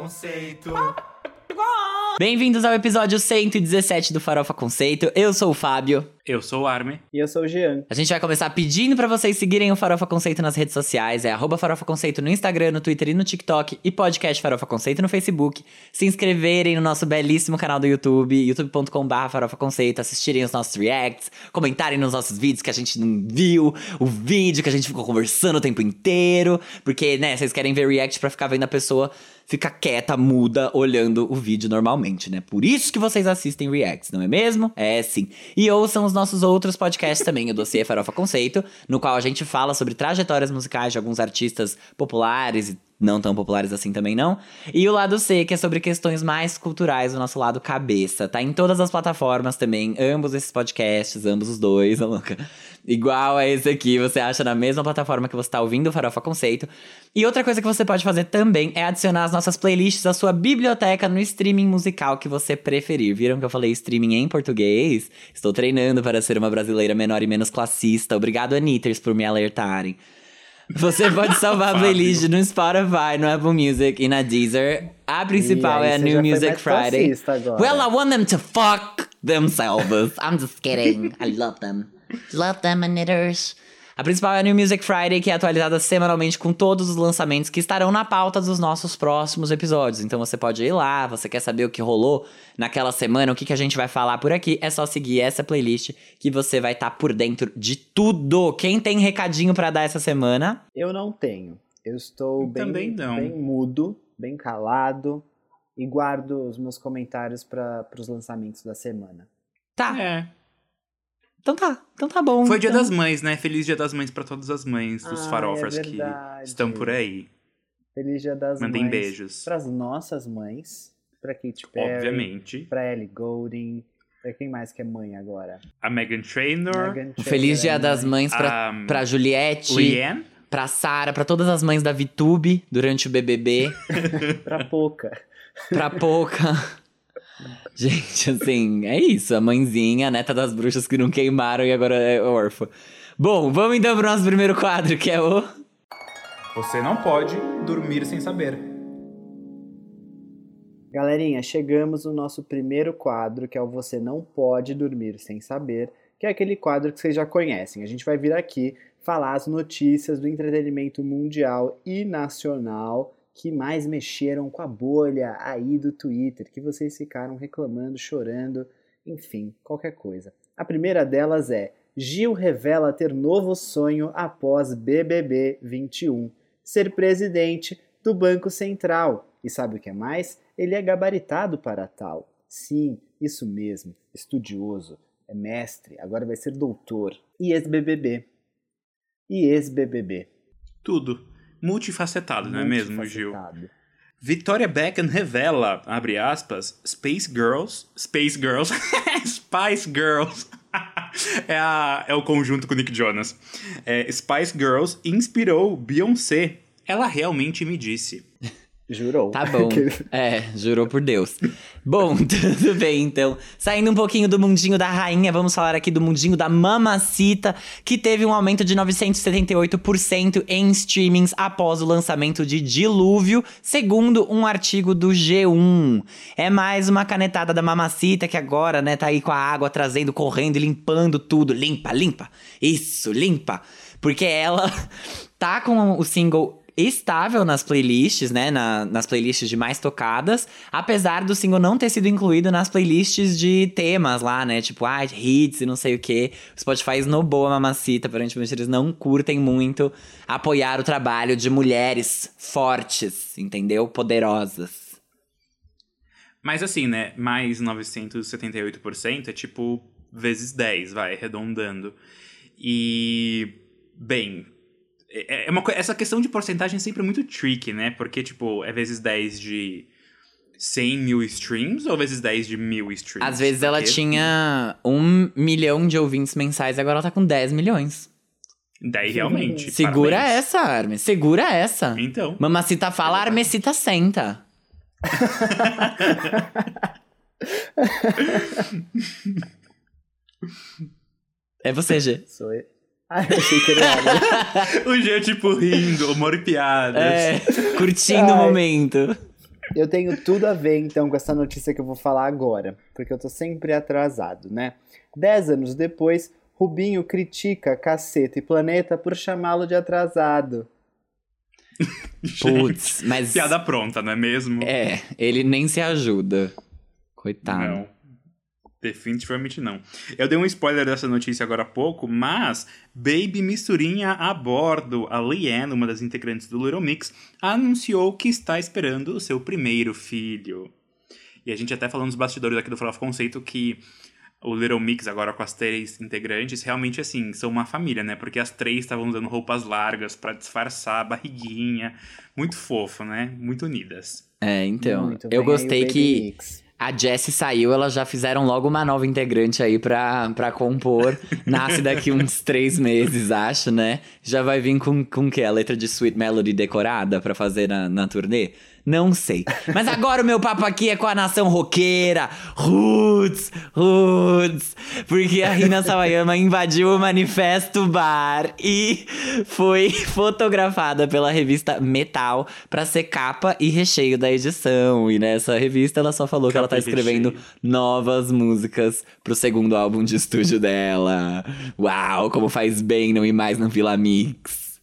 Conceito. Bem-vindos ao episódio 117 do Farofa Conceito. Eu sou o Fábio. Eu sou o Arme. E eu sou o Jean. A gente vai começar pedindo pra vocês seguirem o Farofa Conceito nas redes sociais. É arroba Farofa Conceito no Instagram, no Twitter e no TikTok. E podcast Farofa Conceito no Facebook. Se inscreverem no nosso belíssimo canal do YouTube, youtube.com.br Farofa Conceito. Assistirem os nossos reacts. Comentarem nos nossos vídeos que a gente não viu. O vídeo que a gente ficou conversando o tempo inteiro. Porque, né, vocês querem ver react pra ficar vendo a pessoa fica quieta, muda, olhando o vídeo normalmente, né? Por isso que vocês assistem reacts, não é mesmo? É sim. E ouçam os nossos outros podcasts também, o Dossiê Farofa Conceito, no qual a gente fala sobre trajetórias musicais de alguns artistas populares e não tão populares assim também não. E o lado C, que é sobre questões mais culturais, o nosso lado cabeça. Tá em todas as plataformas também, ambos esses podcasts, ambos os dois, a louca. Igual a esse aqui, você acha na mesma plataforma que você tá ouvindo o Farofa Conceito. E outra coisa que você pode fazer também é adicionar as nossas playlists à sua biblioteca no streaming musical que você preferir. Viram que eu falei streaming em português? Estou treinando para ser uma brasileira menor e menos classista. Obrigado, Anitters, por me alertarem. Você pode salvar a playlist no Spotify, no Apple Music e na Deezer. A principal é a New Music Friday. Well, I want them to fuck themselves. I'm just kidding. I love them. Love them, Anitters. A principal é a New Music Friday, que é atualizada semanalmente com todos os lançamentos que estarão na pauta dos nossos próximos episódios. Então você pode ir lá, você quer saber o que rolou naquela semana, o que, que a gente vai falar por aqui, é só seguir essa playlist que você vai estar por dentro de tudo. Quem tem recadinho pra dar essa semana? Eu não tenho. Eu estou bem, Também não. bem mudo, bem calado e guardo os meus comentários para os lançamentos da semana. Tá, É. então tá, então tá bom. Foi dia então. das mães, né? Feliz dia das mães pra todas as mães dos Ah, farofas é que estão por aí. Feliz Dia das Mandem Mães. beijos. Para as nossas mães, para Katy Perry, Obviamente. para Ellie Goulding, para quem mais que é mãe agora? A Megan Trainor. Meghan Um feliz Trainor dia é das mãe. mães pra, a pra Juliette. Leanne. pra Sara, pra todas as mães da VTube durante o BBB, Pra pouca. pra Pouca. Gente, assim, é isso. A mãezinha, a neta das bruxas que não queimaram e agora é órfã. Bom, vamos então pro nosso primeiro quadro, que é o. Você não pode dormir sem saber. Galerinha, chegamos no nosso primeiro quadro, que é o Você Não Pode Dormir Sem Saber, que é aquele quadro que vocês já conhecem. A gente vai vir aqui falar as notícias do entretenimento mundial e nacional que mais mexeram com a bolha aí do Twitter, que vocês ficaram reclamando, chorando, enfim, qualquer coisa. A primeira delas é: Gil revela ter novo sonho após BBB 21, ser presidente do Banco Central. E sabe o que é mais? Ele é gabaritado para tal. Sim, isso mesmo, estudioso, é mestre, agora vai ser doutor. E ex-BBB. E ex-BBB. Tudo. Multifacetado, não é mesmo, Gil? Victoria Beckham revela, abre aspas, Space Girls, Space Girls, Spice Girls. é, a- é o conjunto com Nick Jonas. É, Spice Girls inspirou Beyoncé. Ela realmente me disse. Jurou. Tá bom. É, jurou por Deus. Bom, tudo bem, então. Saindo um pouquinho do mundinho da rainha, vamos falar aqui do mundinho da Mamacita, que teve um aumento de 978% em streamings após o lançamento de Dilúvio, segundo um artigo do G1. É mais uma canetada da Mamacita que agora, né, tá aí com a água trazendo, correndo e limpando tudo. Limpa, limpa. Isso, limpa. Porque ela tá com o single estável nas playlists, né? na- nas playlists de mais tocadas, apesar do single não ter sido incluído nas playlists de temas lá, né? Tipo, ah, hits e não sei o que. O Spotify esnobou a mamacita, aparentemente eles não curtem muito apoiar o trabalho de mulheres fortes, entendeu? Poderosas. Mas assim, né? Mais 978% é tipo vezes 10, vai, arredondando. E. Bem. É é uma, essa questão de porcentagem é sempre muito tricky, né? Porque, tipo, é vezes 10 de 100 mil streams ou vezes 10 de mil streams? Às vezes ela Porque tinha um milhão de ouvintes mensais, agora ela tá com 10 milhões. Daí realmente. Segura parabéns. essa, Arme. Segura essa. Então. Mamacita fala, Armecita senta. é você, G. Sou eu. Ah, eu achei que era o G, tipo, rindo, humor e piadas. É, curtindo o Ai. momento. Eu tenho tudo a ver, então, com essa notícia que eu vou falar agora, porque eu tô sempre atrasado, né? Dez anos depois, Rubinho critica Caceta e Planeta por chamá-lo de atrasado. Putz, mas. Piada pronta, não é mesmo? É, ele nem se ajuda. Coitado. Não. Definitivamente não. Eu dei um spoiler dessa notícia agora há pouco, mas Baby Misturinha a bordo, a Leanne, uma das integrantes do Little Mix, anunciou que está esperando o seu primeiro filho. E a gente até falou nos bastidores aqui do Farofa Conceito que o Little Mix, agora com as três integrantes, realmente assim, são uma família, né? Porque as três estavam usando roupas largas para disfarçar a barriguinha. Muito fofo, né? Muito unidas. É, então. Muito eu bem, aí o gostei Baby que Mix. A Jessie saiu, elas já fizeram logo uma nova integrante aí pra, pra compor. Nasce daqui uns três meses, acho, né? Já vai vir com, com o quê? A letra de Sweet Melody decorada pra fazer na, na turnê? Não sei. Mas agora o meu papo aqui é com a nação roqueira. Roots, Roots. Porque a Rina Sawayama invadiu o Manifesto Bar e foi fotografada pela revista Metal pra ser capa e recheio da edição. E nessa revista ela só falou que ela tá Capa escrevendo recheio. novas músicas pro segundo álbum de estúdio dela. Uau, como faz bem não ir mais no Vila Mix.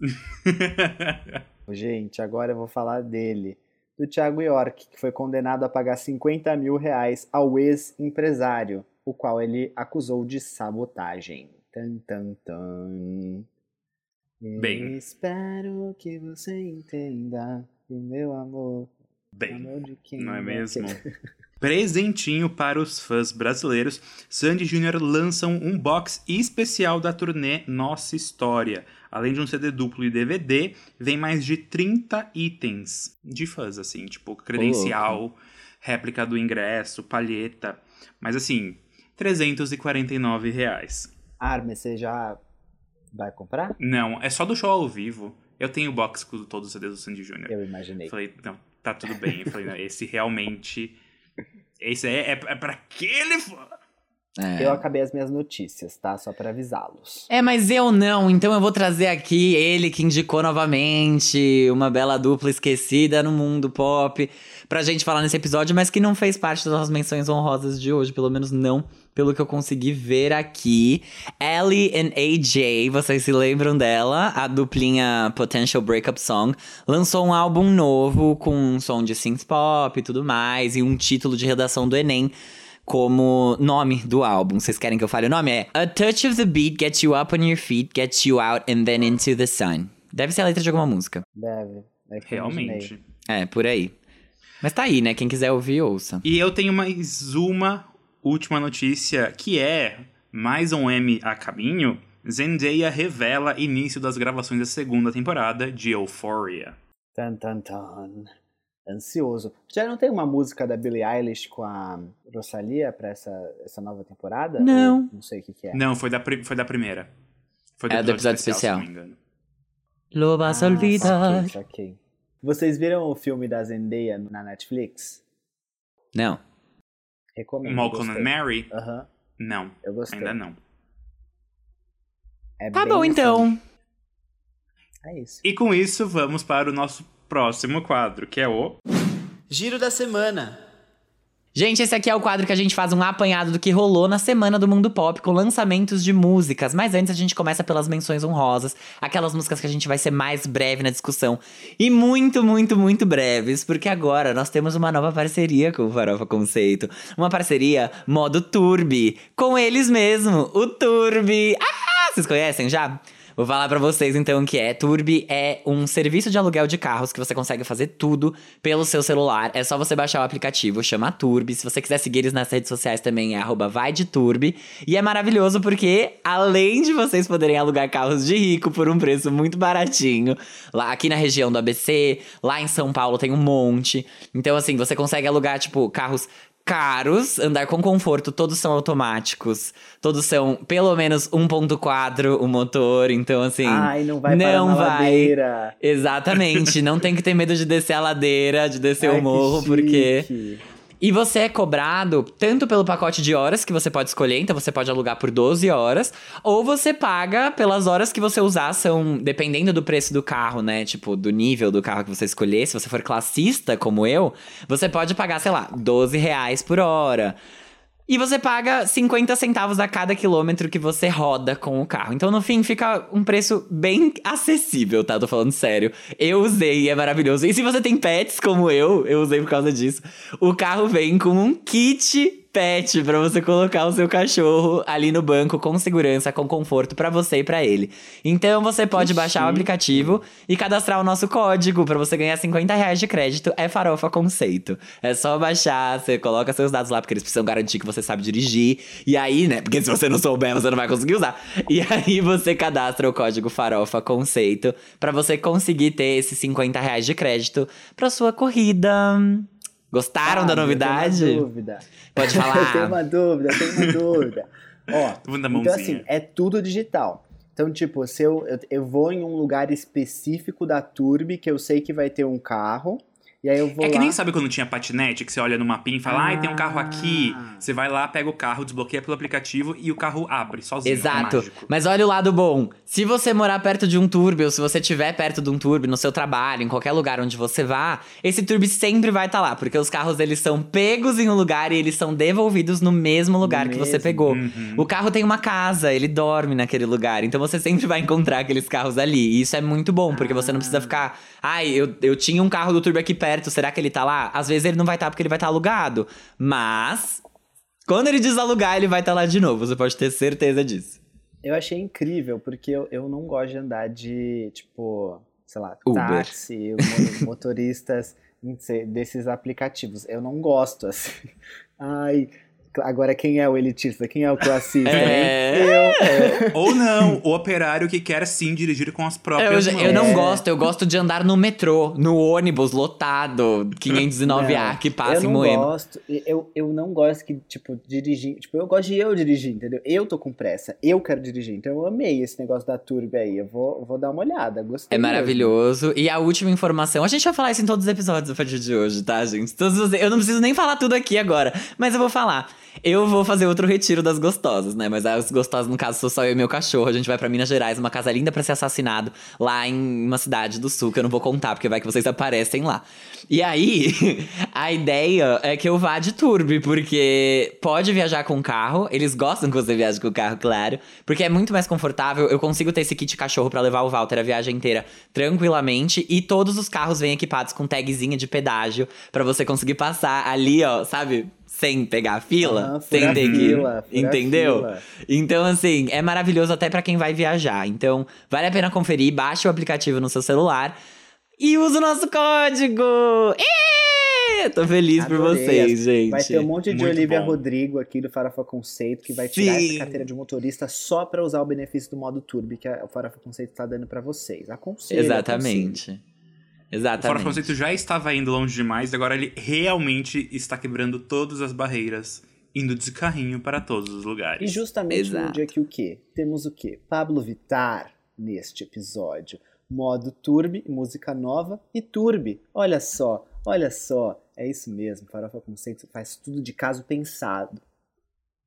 Gente, agora eu vou falar dele. Do Thiago York, que foi condenado a pagar 50 mil reais ao ex-empresário, o qual ele acusou de sabotagem. Tan, tan, tan. Bem. Espero que você entenda que meu amor. Bem, amor de quem não é mesmo? Presentinho para os fãs brasileiros, Sandy Júnior lançam um box especial da turnê Nossa História. Além de um CD duplo e DVD, vem mais de 30 itens de fãs, assim, tipo credencial, réplica do ingresso, palheta. Mas assim, 349 reais. Arme, você já vai comprar? Não, é só do show ao vivo. Eu tenho o box com todos os CDs do Sandy Júnior. Eu imaginei. Falei, não, tá tudo bem. Eu falei, não, esse realmente. Esse é, é, é pra aquele fã. É. Eu acabei as minhas notícias, tá? Só pra avisá-los. É, mas eu não, então eu vou trazer aqui ele que indicou novamente uma bela dupla esquecida no mundo pop pra gente falar nesse episódio, mas que não fez parte das nossas menções honrosas de hoje, pelo menos não pelo que eu consegui ver aqui. Ellie and AJ, vocês se lembram dela? A duplinha Potential Breakup Song lançou um álbum novo com um som de synth pop e tudo mais e um título de redação do Enem como nome do álbum. Vocês querem que eu fale o nome? É A Touch of the Beat Gets You Up on Your Feet, Gets You Out and Then Into the Sun. Deve ser a letra de alguma música. Deve. É. Realmente. É, por aí. Mas tá aí, né? Quem quiser ouvir, ouça. E eu tenho mais uma última notícia que é mais um M a caminho. Zendaya revela início das gravações da segunda temporada de Euphoria. Tan, tan, tan. Ansioso. Já não tem uma música da Billie Eilish com a Rosalia pra essa, essa nova temporada? Não. Ou não sei o que, que é. Não, foi da, foi da primeira. Foi É, do episódio especial. se não me engano. Lo vas a Ah, saquei, saquei. Vocês viram o filme da Zendaya na Netflix? Não. Recomendo. Malcolm and Mary? Aham, Não, eu gostei. ainda não. É Tá bom, assim. então. É isso. E com isso, vamos para o nosso próximo quadro, que é o. Giro da semana. Gente, esse aqui é o quadro que a gente faz um apanhado do que rolou na semana do mundo pop com lançamentos de músicas. Mas antes a gente começa pelas menções honrosas, aquelas músicas que a gente vai ser mais breve na discussão. E muito, muito, muito breves, porque agora nós temos uma nova parceria com o Farofa Conceito. Uma parceria modo Turbi, com eles mesmo, o Turbi. Ah, vocês conhecem já? Vou falar pra vocês então que é Turbi é um serviço de aluguel de carros que você consegue fazer tudo pelo seu celular. É só você baixar o aplicativo, chama Turbi. Se você quiser seguir eles nas redes sociais também é arroba vai de Turbi. E é maravilhoso porque além de vocês poderem alugar carros de rico por um preço muito baratinho, lá aqui na região do ABC, lá em São Paulo tem um monte. Então assim, você consegue alugar tipo carros caros, andar com conforto, todos são automáticos, todos são pelo menos 1.4 o motor, então assim, Ai, não vai não vai. ladeira. exatamente, não tem que ter medo de descer a ladeira, de descer Ai, o morro, porque chique. E você é cobrado tanto pelo pacote de horas que você pode escolher, então você pode alugar por 12 horas, ou você paga pelas horas que você usar, são dependendo do preço do carro, né? Tipo, do nível do carro que você escolher. Se você for classista, como eu, você pode pagar, sei lá, 12 reais por hora. E você paga 50 centavos a cada quilômetro que você roda com o carro. Então, no fim, fica um preço bem acessível, tá? Tô falando sério. Eu usei e é maravilhoso. E se você tem pets como eu, eu usei por causa disso. O carro vem com um kit pet para você colocar o seu cachorro ali no banco com segurança, com conforto para você e para ele. Então você pode Que baixar o aplicativo e cadastrar o nosso código para você ganhar 50 reais de crédito. É Farofa Conceito. É só baixar, você coloca seus dados lá porque eles precisam garantir que você sabe dirigir. E aí, né? Porque se você não souber, você não vai conseguir usar. E aí você cadastra o código Farofa Conceito para você conseguir ter esses 50 reais de crédito para sua corrida. Gostaram da Ah, novidade? Eu tenho uma dúvida. Pode Eu tenho falar. uma dúvida, eu tenho uma dúvida. Ó, então assim, é tudo digital. Então, tipo, se eu, eu, eu vou em um lugar específico da Turbi, que eu sei que vai ter um carro, e aí eu vou É que lá... nem sabe quando tinha patinete, que você olha no mapinha e fala, ai, tem um carro aqui. Ah. Você vai lá, pega o carro, desbloqueia pelo aplicativo e o carro abre sozinho. É Exato. mágico. Mas olha o lado bom. Se você morar perto de um turbo, ou se você estiver perto de um turbo no seu trabalho, em qualquer lugar onde você vá, esse turbo sempre vai estar lá, porque os carros eles são pegos em um lugar e eles são devolvidos no mesmo lugar que você mesmo. pegou. Uhum. O carro tem uma casa, ele dorme naquele lugar, então você sempre vai encontrar aqueles carros ali. E isso é muito bom, porque você não precisa ficar, ai, eu, eu tinha um carro do turbo aqui perto, será que ele tá lá? Às vezes ele não vai estar porque ele vai estar alugado, mas quando ele desalugar, ele vai estar lá de novo, você pode ter certeza disso. Eu achei incrível, porque eu, eu não gosto de andar de, tipo, sei lá, Uber. táxi, mo- motoristas desses aplicativos. Eu não gosto, assim. Ai, agora quem é o elitista? Quem é o classista? É. Eu. é. Ou não, o operário que quer sim dirigir com as Eu, próprias já- mãos. eu não É. gosto, eu gosto de andar no metrô, no ônibus lotado, 509A Não, que passa eu em não Moema. gosto, eu, eu não gosto que, tipo, dirigir. Tipo, eu gosto de eu dirigir, entendeu? Eu tô com pressa, eu quero dirigir. Então eu amei esse negócio da Turbo aí. Eu vou, vou dar uma olhada. Gostei. É mesmo. maravilhoso. E a última informação, a gente vai falar isso em todos os episódios a partir de hoje, tá, gente? Todos os- eu não preciso nem falar tudo aqui agora, mas eu vou falar. Eu vou fazer outro retiro das gostosas, né? Mas as gostosas, no caso, sou só eu e meu cachorro. A gente vai pra Minas Gerais, uma casa linda pra ser assassinado, lá em uma cidade do sul, que eu não vou contar, porque vai que vocês aparecem lá. E aí, a ideia é que eu vá de turbi, porque pode viajar com carro. Eles gostam que você viaje com carro, claro. Porque é muito mais confortável. Eu consigo ter esse kit cachorro pra levar o Walter a viagem inteira tranquilamente. E todos os carros vêm equipados com tagzinha de pedágio pra você conseguir passar ali, ó, sabe? Sem pegar a fila, sem ter que. fila, Entendeu? fila. Então, assim, é maravilhoso até pra quem vai viajar. Então, vale a pena conferir, baixe o aplicativo no seu celular e use o nosso código! Ê! Tô feliz por Adorei. vocês, gente. Vai ter um monte de Muito Olivia bom. Rodrigo aqui do Farofa Conceito que vai tirar Sim. essa carteira de motorista só pra usar o benefício do modo Turbo que o Farofa Conceito tá dando pra vocês. Aconselho. aconselho. Exatamente. O Fora. Conceito já estava indo longe demais, e agora ele realmente está quebrando todas as barreiras, indo de carrinho para todos os E lugares. justamente no Exato. dia que o quê? Temos o quê? Pablo Vittar neste episódio. Modo Turbi, música nova e Turbi. Olha só, olha só. É isso mesmo, Farofa Conceito faz tudo de caso pensado.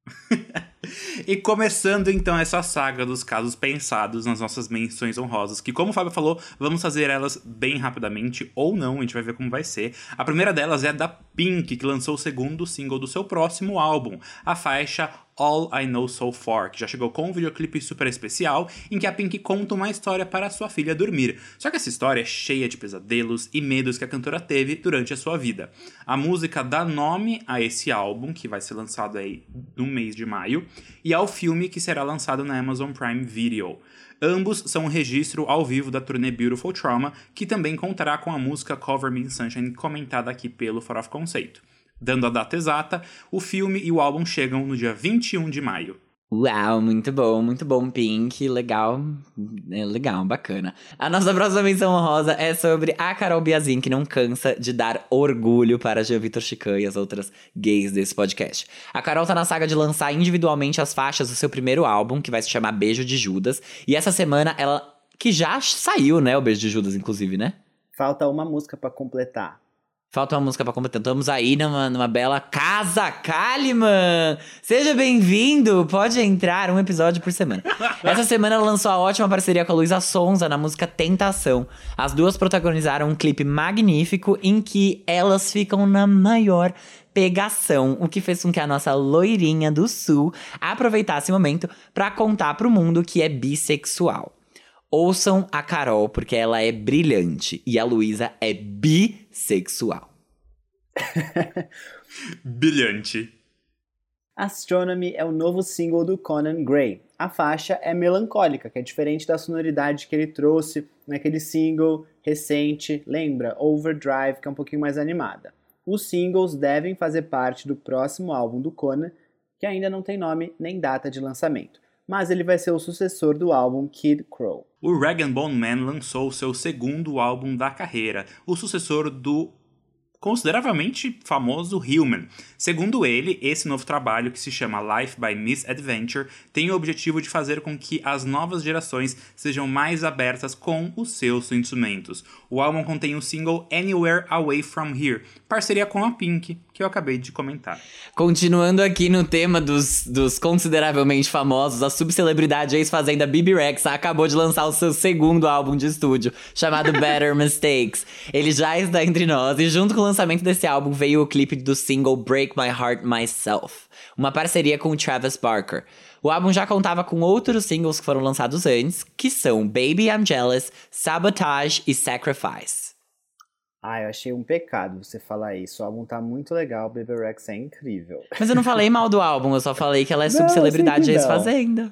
E começando então essa saga dos casos pensados nas nossas menções honrosas, que como o Fábio falou, vamos fazer elas bem rapidamente ou não, a gente vai ver como vai ser. A primeira delas é a da Pink, que lançou o segundo single do seu próximo álbum, a faixa All I Know So Far, que já chegou com um videoclipe super especial em que a Pink conta uma história para sua filha dormir. Só que essa história é cheia de pesadelos e medos que a cantora teve durante a sua vida. A música dá nome a esse álbum, que vai ser lançado aí no mês de maio, e ao filme que será lançado na Amazon Prime Video. Ambos são um registro ao vivo da turnê Beautiful Trauma, que também contará com a música Cover Me in Sunshine comentada aqui pelo For of Conceito. Dando a data exata, o filme e o álbum chegam no dia 21 de maio. Uau, muito bom, muito bom, Pink. Legal, é legal, bacana. A nossa próxima menção honrosa é sobre a Carol Biazin, que não cansa de dar orgulho para Jean Vitor Chican e as outras gays desse podcast. A Carol tá na saga de lançar individualmente as faixas do seu primeiro álbum, que vai se chamar Beijo de Judas. E essa semana ela. Que já saiu, né? O Beijo de Judas, inclusive, né? Falta uma música pra completar. Falta uma música pra completar. Estamos aí numa, numa bela Casa Kalimann! Seja bem-vindo! Pode entrar, um episódio por semana. Essa semana lançou a ótima parceria com a Luísa Sonza na música Tentação. As duas protagonizaram um clipe magnífico em que elas ficam na maior pegação, o que fez com que a nossa loirinha do sul aproveitasse o momento pra contar pro mundo que é bissexual. Ouçam a Carol, porque ela é brilhante. E a Luísa é bissexual. Brilhante. Astronomy é o novo single do Conan Gray. A faixa é melancólica, que é diferente da sonoridade que ele trouxe naquele single recente, lembra? Overdrive, que é um pouquinho mais animada. Os singles devem fazer parte do próximo álbum do Conan, que ainda não tem nome nem data de lançamento, mas ele vai ser o sucessor do álbum Kid Crow. O Rag Bone Man lançou seu segundo álbum da carreira, o sucessor do consideravelmente famoso Human. Segundo ele, esse novo trabalho, que se chama Life by Misadventure, tem o objetivo de fazer com que as novas gerações sejam mais abertas com os seus instrumentos. O álbum contém o single Anywhere Away From Here, parceria com a Pink, que eu acabei de comentar. Continuando aqui no tema dos, dos consideravelmente famosos, a subcelebridade ex-fazenda Bibi Rexa acabou de lançar o seu segundo álbum de estúdio, chamado Better Mistakes. Ele já está entre nós e junto com o lançamento desse álbum veio o clipe do single Break My Heart Myself, uma parceria com o Travis Barker. O álbum já contava com outros singles que foram lançados antes, que são Baby I'm Jealous, Sabotage e Sacrifice. Ah, eu achei um pecado você falar isso. O álbum tá muito legal, Baby Rex é incrível. Mas eu não falei mal do álbum, eu só falei que ela é Não, subcelebridade ex-fazenda.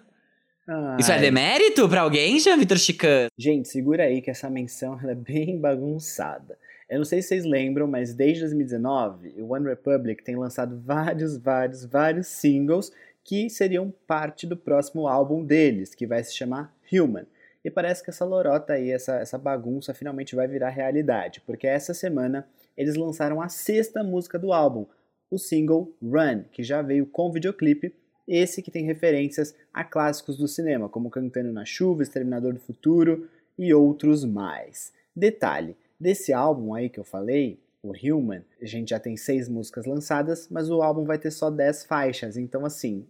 Isso é demérito pra alguém, Jean Vitor Chican? Gente, segura aí que essa menção é bem bagunçada. Eu não sei se vocês lembram, mas desde 2019, o One Republic tem lançado vários, vários, vários singles que seriam parte do próximo álbum deles, que vai se chamar Human. E parece que essa lorota aí, essa, essa bagunça finalmente vai virar realidade, porque essa semana eles lançaram a sexta música do álbum, o single Run, que já veio com videoclipe, esse que tem referências a clássicos do cinema, como Cantando na Chuva, Exterminador do Futuro e outros mais. Detalhe, desse álbum aí que eu falei, o Human, a gente já tem seis músicas lançadas, mas o álbum vai ter só dez faixas, então assim,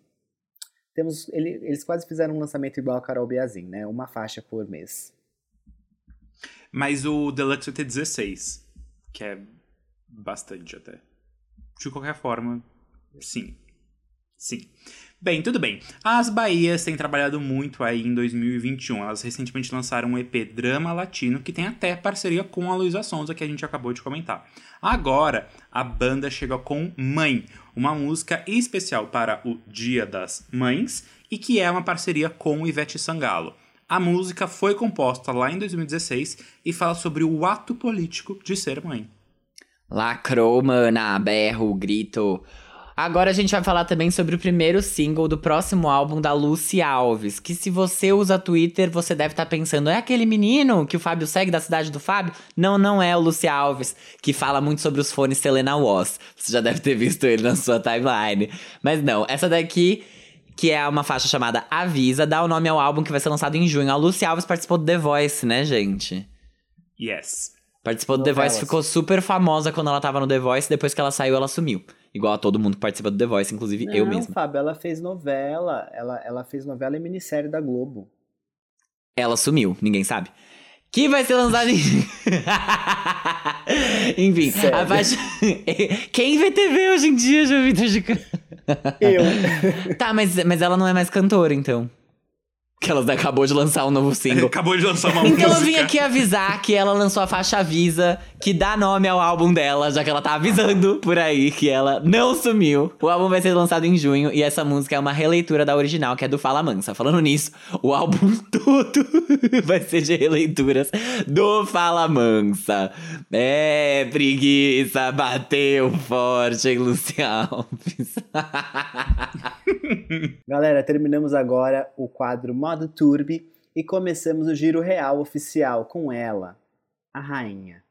temos, ele- eles quase fizeram um lançamento igual a Carol Biazin, né? Uma faixa por mês. Mas o Deluxe vai ter 16, que é bastante até. De qualquer forma, sim. Sim. Bem, tudo bem. As Bahias têm trabalhado muito aí em 2021. Elas recentemente lançaram um EP Drama Latino que tem até parceria com a Luísa Sonza, que a gente acabou de comentar. Agora, a banda chega com Mãe, uma música especial para o Dia das Mães e que é uma parceria com Ivete Sangalo. A música foi composta lá em 2016 e fala sobre o ato político de ser mãe. Lacrou, mana, berro, grito. Agora a gente vai falar também sobre o primeiro single do próximo álbum da Lucy Alves. Que se você usa Twitter, você deve estar pensando: é aquele menino que o Fábio segue da cidade do Fábio? Não, não é o Lucy Alves, que fala muito sobre os fones Selena Woz. Você já deve ter visto ele na sua timeline. Mas não, essa daqui. Que é uma faixa chamada Avisa, dá o nome ao álbum que vai ser lançado em junho. A Lucy Alves participou do The Voice, né, gente? Yes. Participou do The. Voice, ficou super famosa quando ela tava no The Voice, depois que ela saiu, ela sumiu. Igual a todo mundo que participa do The Voice, inclusive eu Não, mesmo. Fábio, ela fez novela, ela, ela fez novela e minissérie da Globo. Ela sumiu, ninguém sabe. Que vai ser lançado em. Enfim, Sério? a faixa. Quem vê TV hoje em dia, João Vitor de Eu. Tá, mas, mas ela não é mais cantora, então. Que ela acabou de lançar um novo single. Acabou de lançar uma Então eu música. vim aqui avisar que ela lançou a faixa Avisa, que dá nome ao álbum dela, já que ela tá avisando por aí que ela não sumiu. O álbum vai ser lançado em junho e essa música é uma releitura da original, que é do Fala Mansa. Falando nisso, o álbum todo vai ser de releituras do Fala Mansa. É, preguiça, bateu forte, hein, Luci Alves. Galera, terminamos agora o quadro Modo Turbi e começamos o giro real oficial com ela, a rainha.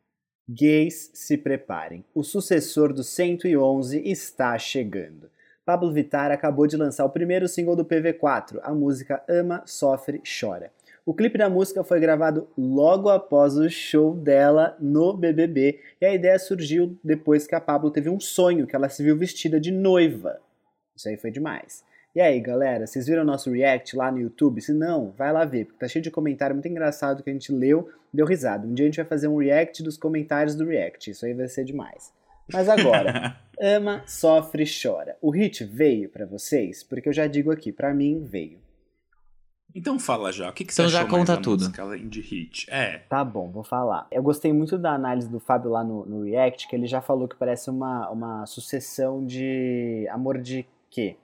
Gays, se preparem. O sucessor do 111 está chegando. Pablo Vittar acabou de lançar o primeiro single do PV4, a música Ama, Sofre, Chora. O clipe da música foi gravado logo após o show dela no BBB e a ideia surgiu depois que a Pablo teve um sonho que ela se viu vestida de noiva. Isso aí foi demais. E aí, galera, vocês viram nosso react lá no YouTube? Se não, vai lá ver, porque tá cheio de comentário muito engraçado que a gente leu, deu risada. Um dia a gente vai fazer um react dos comentários do react, isso aí vai ser demais. Mas agora, ama, sofre, chora. O hit veio pra vocês? Porque eu já digo aqui, pra mim veio. Então fala já, o que, que Então você já achou mais conta tudo. música, além de hit? É, Tá bom, vou falar. Eu gostei muito da análise do Fábio lá no, no React, que ele já falou que parece uma, uma sucessão de Amor de Quê.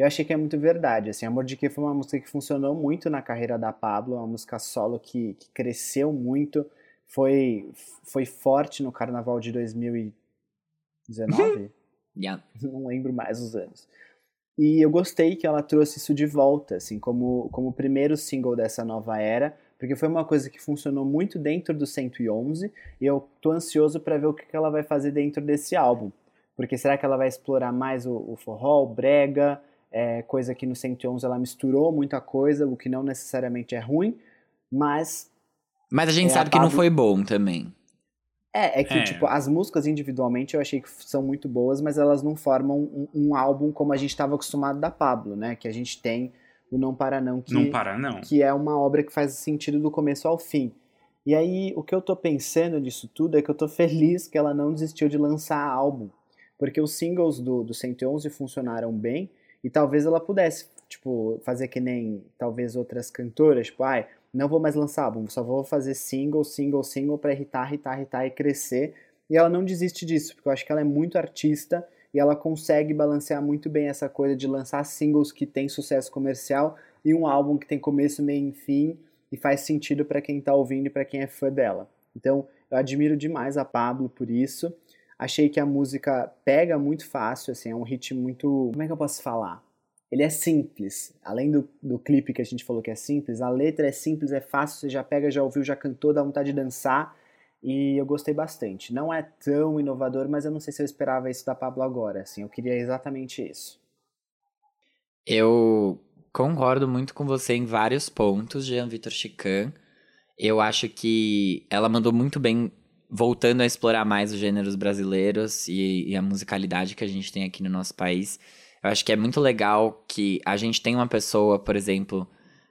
Eu achei que é muito verdade. Assim, Amor de Quê foi uma música que funcionou muito na carreira da Pablo, uma música solo que, que cresceu muito, foi, foi forte no carnaval de 2019? Yeah. não lembro mais os anos. E eu gostei que ela trouxe isso de volta, assim, como, como o primeiro single dessa nova era, porque foi uma coisa que funcionou muito dentro do 111, e eu tô ansioso para ver o que que ela vai fazer dentro desse álbum. Porque será que ela vai explorar mais o, o forró, o brega, é, coisa que no 111 ela misturou muita coisa, o que não necessariamente é ruim, mas Mas a gente É, sabe a que não foi bom também. É, é que, É. tipo, as músicas individualmente eu achei que são muito boas, mas elas não formam um, um álbum como a gente estava acostumado da Pablo, né? Que a gente tem o Não Para Não, que, não para não. que é uma obra que faz sentido do começo ao fim. E aí, o que eu tô pensando disso tudo é que eu tô feliz que ela não desistiu de lançar álbum. Porque os singles do, do 111 funcionaram bem, e talvez ela pudesse, tipo, fazer que nem talvez outras cantoras, tipo, ai, não vou mais lançar álbum, só vou fazer single, single, single pra irritar, irritar, irritar e crescer. E ela não desiste disso, porque eu acho que ela é muito artista e ela consegue balancear muito bem essa coisa de lançar singles que tem sucesso comercial e um álbum que tem começo, meio e fim e faz sentido pra quem tá ouvindo e pra quem é fã dela. Então, eu admiro demais a Pablo por isso. Achei que a música pega muito fácil, assim, é um hit muito. Como é que eu posso falar? Ele é simples. Além do, do clipe que a gente falou que é simples, a letra é simples, é fácil, você já pega, já ouviu, já cantou, dá vontade de dançar. E eu gostei bastante. Não é tão inovador, mas eu não sei se eu esperava isso da Pablo agora. Assim, eu queria exatamente isso. Eu concordo muito com você em vários pontos, Jean Vitor Chican. Eu acho que ela mandou muito bem, voltando a explorar mais os gêneros brasileiros e, e a musicalidade que a gente tem aqui no nosso país. Eu acho que é muito legal que a gente tem uma pessoa, por exemplo,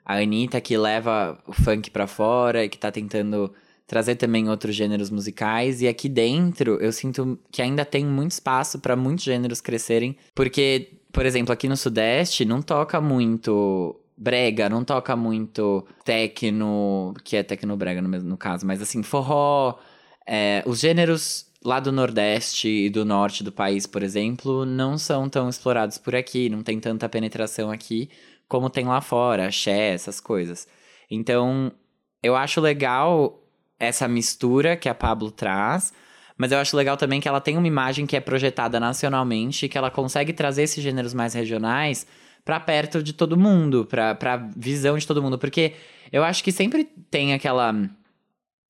a Anitta, que leva o funk pra fora e que tá tentando trazer também outros gêneros musicais. E aqui dentro, eu sinto que ainda tem muito espaço para muitos gêneros crescerem, porque, por exemplo, aqui no Sudeste não toca muito brega, não toca muito techno, que é tecnobrega no, mesmo, no caso, mas assim, forró, é, os gêneros lá do Nordeste e do Norte do país, por exemplo, não são tão explorados por aqui, não tem tanta penetração aqui como tem lá fora, axé, essas coisas. Então, eu acho legal essa mistura que a Pablo traz, mas eu acho legal também que ela tem uma imagem que é projetada nacionalmente e que ela consegue trazer esses gêneros mais regionais pra perto de todo mundo, pra, pra visão de todo mundo, porque eu acho que sempre tem aquela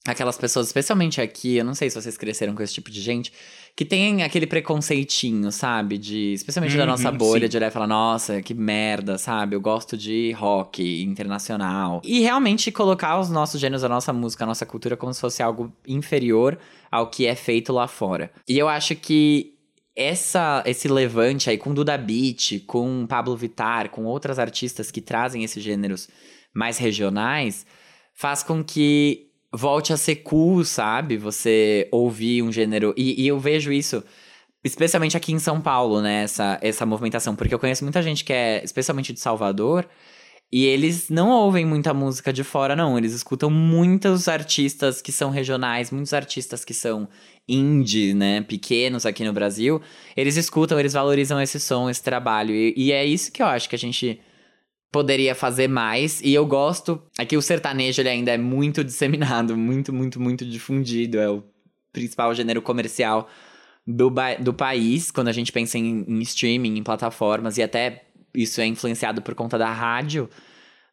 aquelas pessoas, especialmente aqui, eu não sei se vocês cresceram com esse tipo de gente, que tem aquele preconceitinho, sabe? De, especialmente da Uhum, nossa bolha, sim. de olhar e falar, nossa, que merda, sabe? Eu gosto de rock internacional. E realmente colocar os nossos gêneros, a nossa música, a nossa cultura como se fosse algo inferior ao que é feito lá fora. E eu acho que essa, esse levante aí com Duda Beat, com Pablo Vittar, com outras artistas que trazem esses gêneros mais regionais, faz com que volte a ser cool, sabe? Você ouvir um gênero. E, e eu vejo isso, especialmente aqui em São Paulo, né? Essa, essa movimentação. Porque eu conheço muita gente que é, especialmente de Salvador, e eles não ouvem muita música de fora, não. Eles escutam muitos artistas que são regionais, muitos artistas que são indie, né? Pequenos aqui no Brasil. Eles escutam, eles valorizam esse som, esse trabalho. E, e é isso que eu acho que a gente poderia fazer mais. E eu gosto. Aqui o sertanejo ele ainda é muito disseminado, muito, muito, muito difundido. É o principal gênero comercial do, do país, quando a gente pensa em, em streaming, em plataformas, e até isso é influenciado por conta da rádio.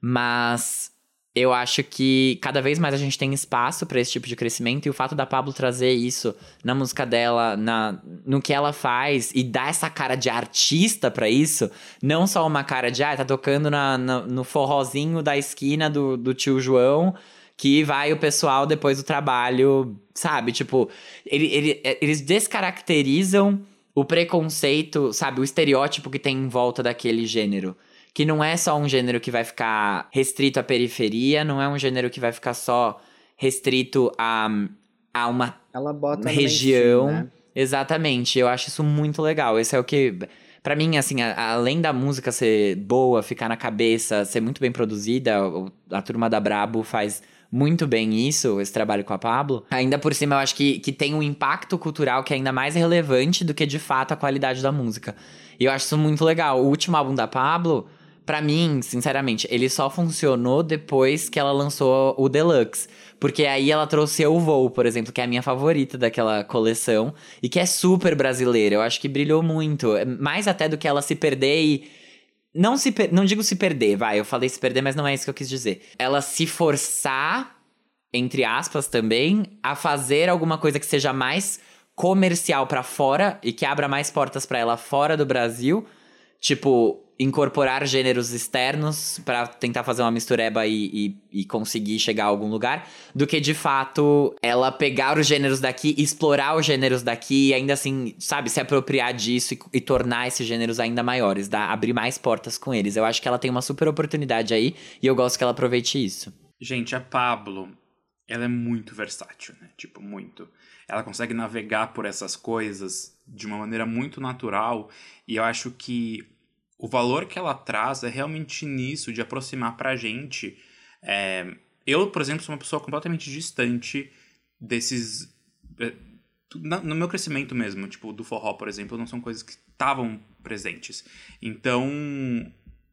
Mas eu acho que cada vez mais a gente tem espaço para esse tipo de crescimento e o fato da Pablo trazer isso na música dela, na, no que ela faz e dar essa cara de artista para isso, não só uma cara de, ah, tá tocando na, na, no forrozinho da esquina do, do tio João, que vai o pessoal depois do trabalho, sabe? Tipo, ele, ele, eles descaracterizam o preconceito, sabe? O estereótipo que tem em volta daquele gênero que não é só um gênero que vai ficar restrito à periferia, não é um gênero que vai ficar só restrito a, a uma região. Né? Exatamente, eu acho isso muito legal. Esse é o que. Pra mim, assim, a- além da música ser boa, ficar na cabeça, ser muito bem produzida, a turma da Brabo faz muito bem isso, esse trabalho com a Pablo. Ainda por cima, eu acho que, que tem um impacto cultural que é ainda mais relevante do que de fato a qualidade da música. E eu acho isso muito legal. O último álbum da Pablo, pra mim, sinceramente, ele só funcionou depois que ela lançou o Deluxe. Porque aí ela trouxe Eu Vou, por exemplo, que é a minha favorita daquela coleção. E que é super brasileira. Eu acho que brilhou muito. É Mais até do que ela se perder e. Não, se per- não digo se perder, vai. Eu falei se perder, mas não é isso que eu quis dizer. Ela se forçar, entre aspas também, a fazer alguma coisa que seja mais comercial pra fora e que abra mais portas pra ela fora do Brasil. Tipo, incorporar gêneros externos pra tentar fazer uma mistureba e, e, e conseguir chegar a algum lugar, do que de fato ela pegar os gêneros daqui, explorar os gêneros daqui e ainda assim, sabe, se apropriar disso e, e tornar esses gêneros ainda maiores, dar, abrir mais portas com eles. Eu acho que ela tem uma super oportunidade aí e eu gosto que ela aproveite isso. Gente, a Pablo, ela é muito versátil, né? Tipo, muito. Ela consegue navegar por essas coisas de uma maneira muito natural e eu acho que o valor que ela traz é realmente nisso, de aproximar pra gente. É, eu, por exemplo, sou uma pessoa completamente distante desses. é, No meu crescimento mesmo, tipo, do forró, por exemplo, não são coisas que estavam presentes. Então,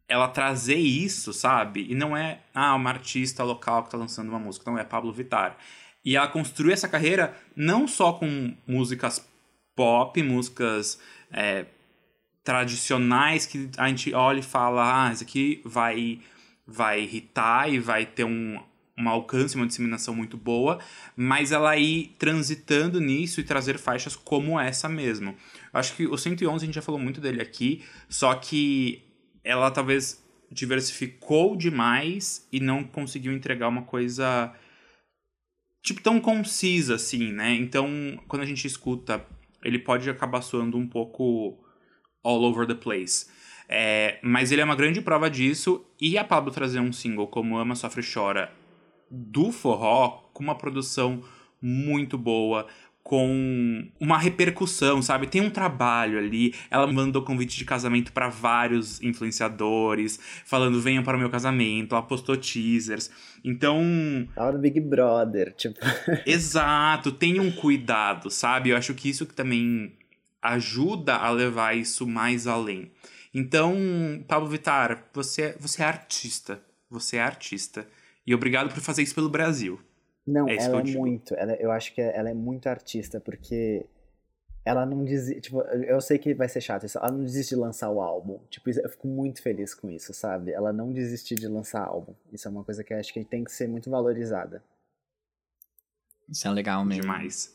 ela trazer isso, sabe? E não é, ah, uma artista local que tá lançando uma música, não é Pablo Vittar. E ela construiu essa carreira não só com músicas pop, músicas é, tradicionais que a gente olha e fala, ah, isso aqui vai, vai irritar e vai ter um, um alcance, uma disseminação muito boa, mas ela ir transitando nisso e trazer faixas como essa mesmo. Acho que o 111 a gente já falou muito dele aqui, só que ela talvez diversificou demais e não conseguiu entregar uma coisa tipo tão concisa assim, né? Então, quando a gente escuta, ele pode acabar soando um pouco all over the place. É, mas ele é uma grande prova disso e a Pablo trazer um single como Ama Sofre e Chora do forró com uma produção muito boa, com uma repercussão, sabe? Tem um trabalho ali. Ela mandou convite de casamento para vários influenciadores, falando venham para o meu casamento. Ela postou teasers. Então, Tava no Big Brother, tipo. Exato, tenha um cuidado, sabe? Eu acho que isso que também ajuda a levar isso mais além. Então, Pablo Vittar, você, você é artista. Você é artista. E obrigado por fazer isso pelo Brasil. Não, É ela é digo. muito. Ela, eu acho que ela é muito artista, porque ela não desiste. Tipo, eu sei que vai ser chato isso. Ela não desiste de lançar o álbum. Tipo, eu fico muito feliz com isso, sabe? Ela não desistir de lançar álbum. Isso é uma coisa que eu acho que tem que ser muito valorizada. Isso é legal mesmo. Demais.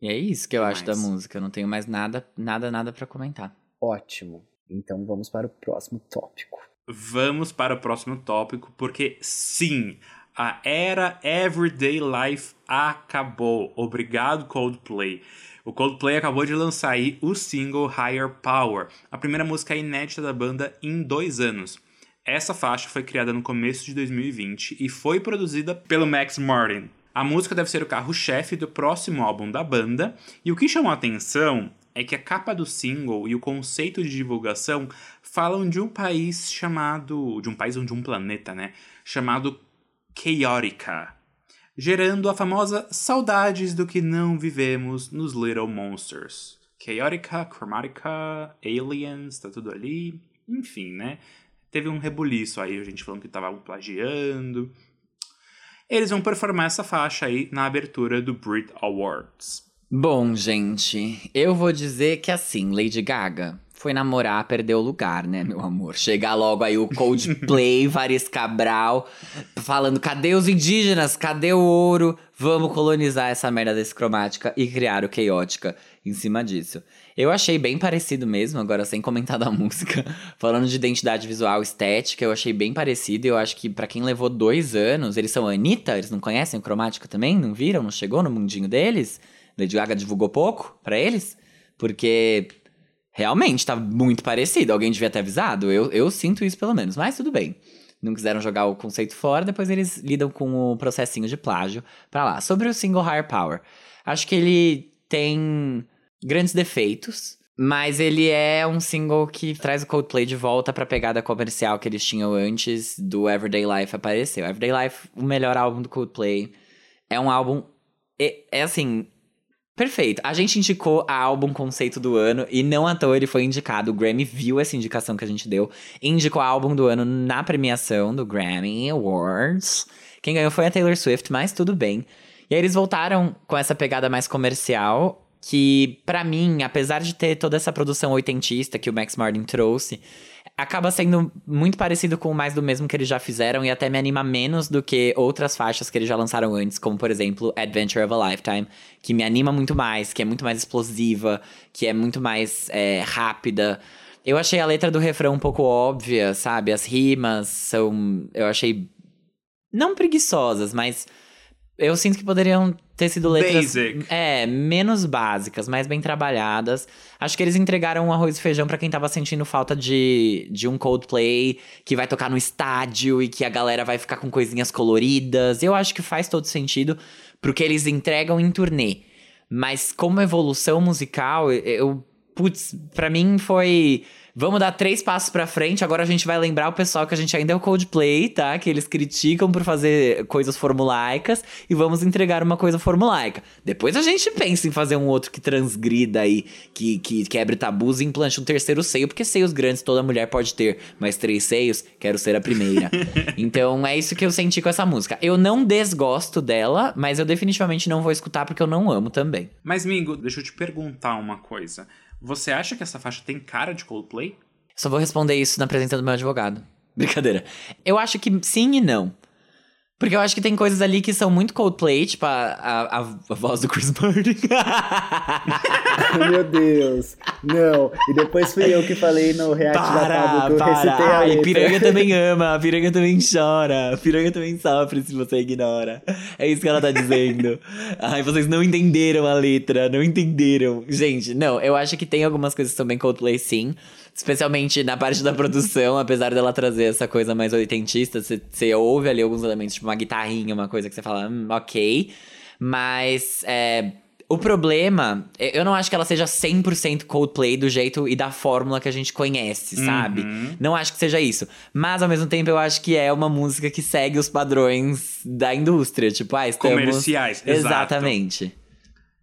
E é isso que eu acho da música. Eu não tenho mais nada, nada, nada pra comentar. Ótimo. Então vamos para o próximo tópico. Vamos para o próximo tópico, porque sim, a era Everyday Life acabou. Obrigado, Coldplay. O Coldplay acabou de lançar aí o single Higher Power, a primeira música inédita da banda em dois anos. Essa faixa foi criada no começo de 2020 e foi produzida pelo Max Martin. A música deve ser o carro-chefe do próximo álbum da banda, e o que chamou a atenção é que a capa do single e o conceito de divulgação falam de um país chamado. de um país ou de um planeta, né? Chamado Chaotica, gerando a famosa saudades do que não vivemos nos Little Monsters. Chaotica, Chromatica, Aliens, tá tudo ali. Enfim, né? Teve um rebuliço aí, a gente falando que tava plagiando. Eles vão performar essa faixa aí na abertura do Brit Awards. Bom, gente, eu vou dizer que assim, Lady Gaga, Foi namorar, perdeu o lugar, né, meu amor? Chega logo aí o Coldplay, Varis Cabral, falando: cadê os indígenas? Cadê o ouro? Vamos colonizar essa merda desse cromática e criar o Chaotica em cima disso. Eu achei bem parecido mesmo, agora sem comentar da música. Falando de identidade visual estética, eu achei bem parecido. Eu acho que para quem levou dois anos, eles são Anitta, eles não conhecem o cromática também? Não viram? Não chegou no mundinho deles? Lady Gaga divulgou pouco para eles? Porque realmente tá muito parecido. Alguém devia ter avisado. Eu, eu sinto isso pelo menos, mas tudo bem. Não quiseram jogar o conceito fora, depois eles lidam com o processinho de plágio pra lá. Sobre o single Higher Power, acho que ele tem grandes defeitos, mas ele é um single que traz o Coldplay de volta pra pegada comercial que eles tinham antes do Everyday Life aparecer. O Everyday Life, o melhor álbum do Coldplay, é um álbum. É, é assim, Perfeito. A gente indicou a álbum conceito do ano e não à toa ele foi indicado. O Grammy viu essa indicação que a gente deu indicou a álbum do ano na premiação do Grammy Awards. Quem ganhou foi a Taylor Swift, mas tudo bem. E aí eles voltaram com essa pegada mais comercial, que para mim, apesar de ter toda essa produção oitentista que o Max Martin trouxe, acaba sendo muito parecido com mais do mesmo que eles já fizeram e até me anima menos do que outras faixas que eles já lançaram antes, como por exemplo Adventure of a Lifetime, que me anima muito mais, que é muito mais explosiva, que é muito mais é, rápida. Eu achei a letra do refrão um pouco óbvia, sabe? As rimas são. Eu achei. Não preguiçosas, mas eu sinto que poderiam ter sido letras. Basic. É, menos básicas, mais bem trabalhadas. Acho que eles entregaram um arroz e feijão para quem tava sentindo falta de, de um Coldplay que vai tocar no estádio e que a galera vai ficar com coisinhas coloridas. Eu acho que faz todo sentido pro que eles entregam em turnê. Mas como evolução musical, eu. Putz, pra mim foi. Vamos dar três passos pra frente. Agora a gente vai lembrar o pessoal que a gente ainda é o Coldplay, tá? Que eles criticam por fazer coisas formulaicas e vamos entregar uma coisa formulaica. Depois a gente pensa em fazer um outro que transgrida aí, que, que quebre tabus e implante um terceiro seio, porque seios grandes toda mulher pode ter, mas três seios, quero ser a primeira. então é isso que eu senti com essa música. Eu não desgosto dela, mas eu definitivamente não vou escutar porque eu não amo também. Mas, Mingo, deixa eu te perguntar uma coisa. Você acha que essa faixa tem cara de Coldplay? Só vou responder isso na presença do meu advogado. Brincadeira. Eu acho que sim e não. Porque eu acho que tem coisas ali que são muito Coldplay, tipo a, a, a voz do Chris Martin. Meu Deus. Não. E depois fui eu que falei no react da para, Pablo que eu recitei a letra. piranha também ama, piranha também chora, piranha também sofre se você ignora. É isso que ela tá dizendo. Ai, vocês não entenderam a letra, não entenderam. Gente, não, eu acho que tem algumas coisas que são bem Coldplay, sim. Especialmente na parte da produção, apesar dela trazer essa coisa mais oitentista, você- ouve ali alguns elementos, tipo uma guitarrinha, uma coisa que você fala, hum, ok. Mas é, o problema, eu não acho que ela seja 100% Coldplay do jeito e da fórmula que a gente conhece, sabe? Não acho que seja isso. Mas ao mesmo tempo eu acho que é uma música que segue os padrões da indústria. Tipo, ah, estamos. Comerciais, exato. Exatamente.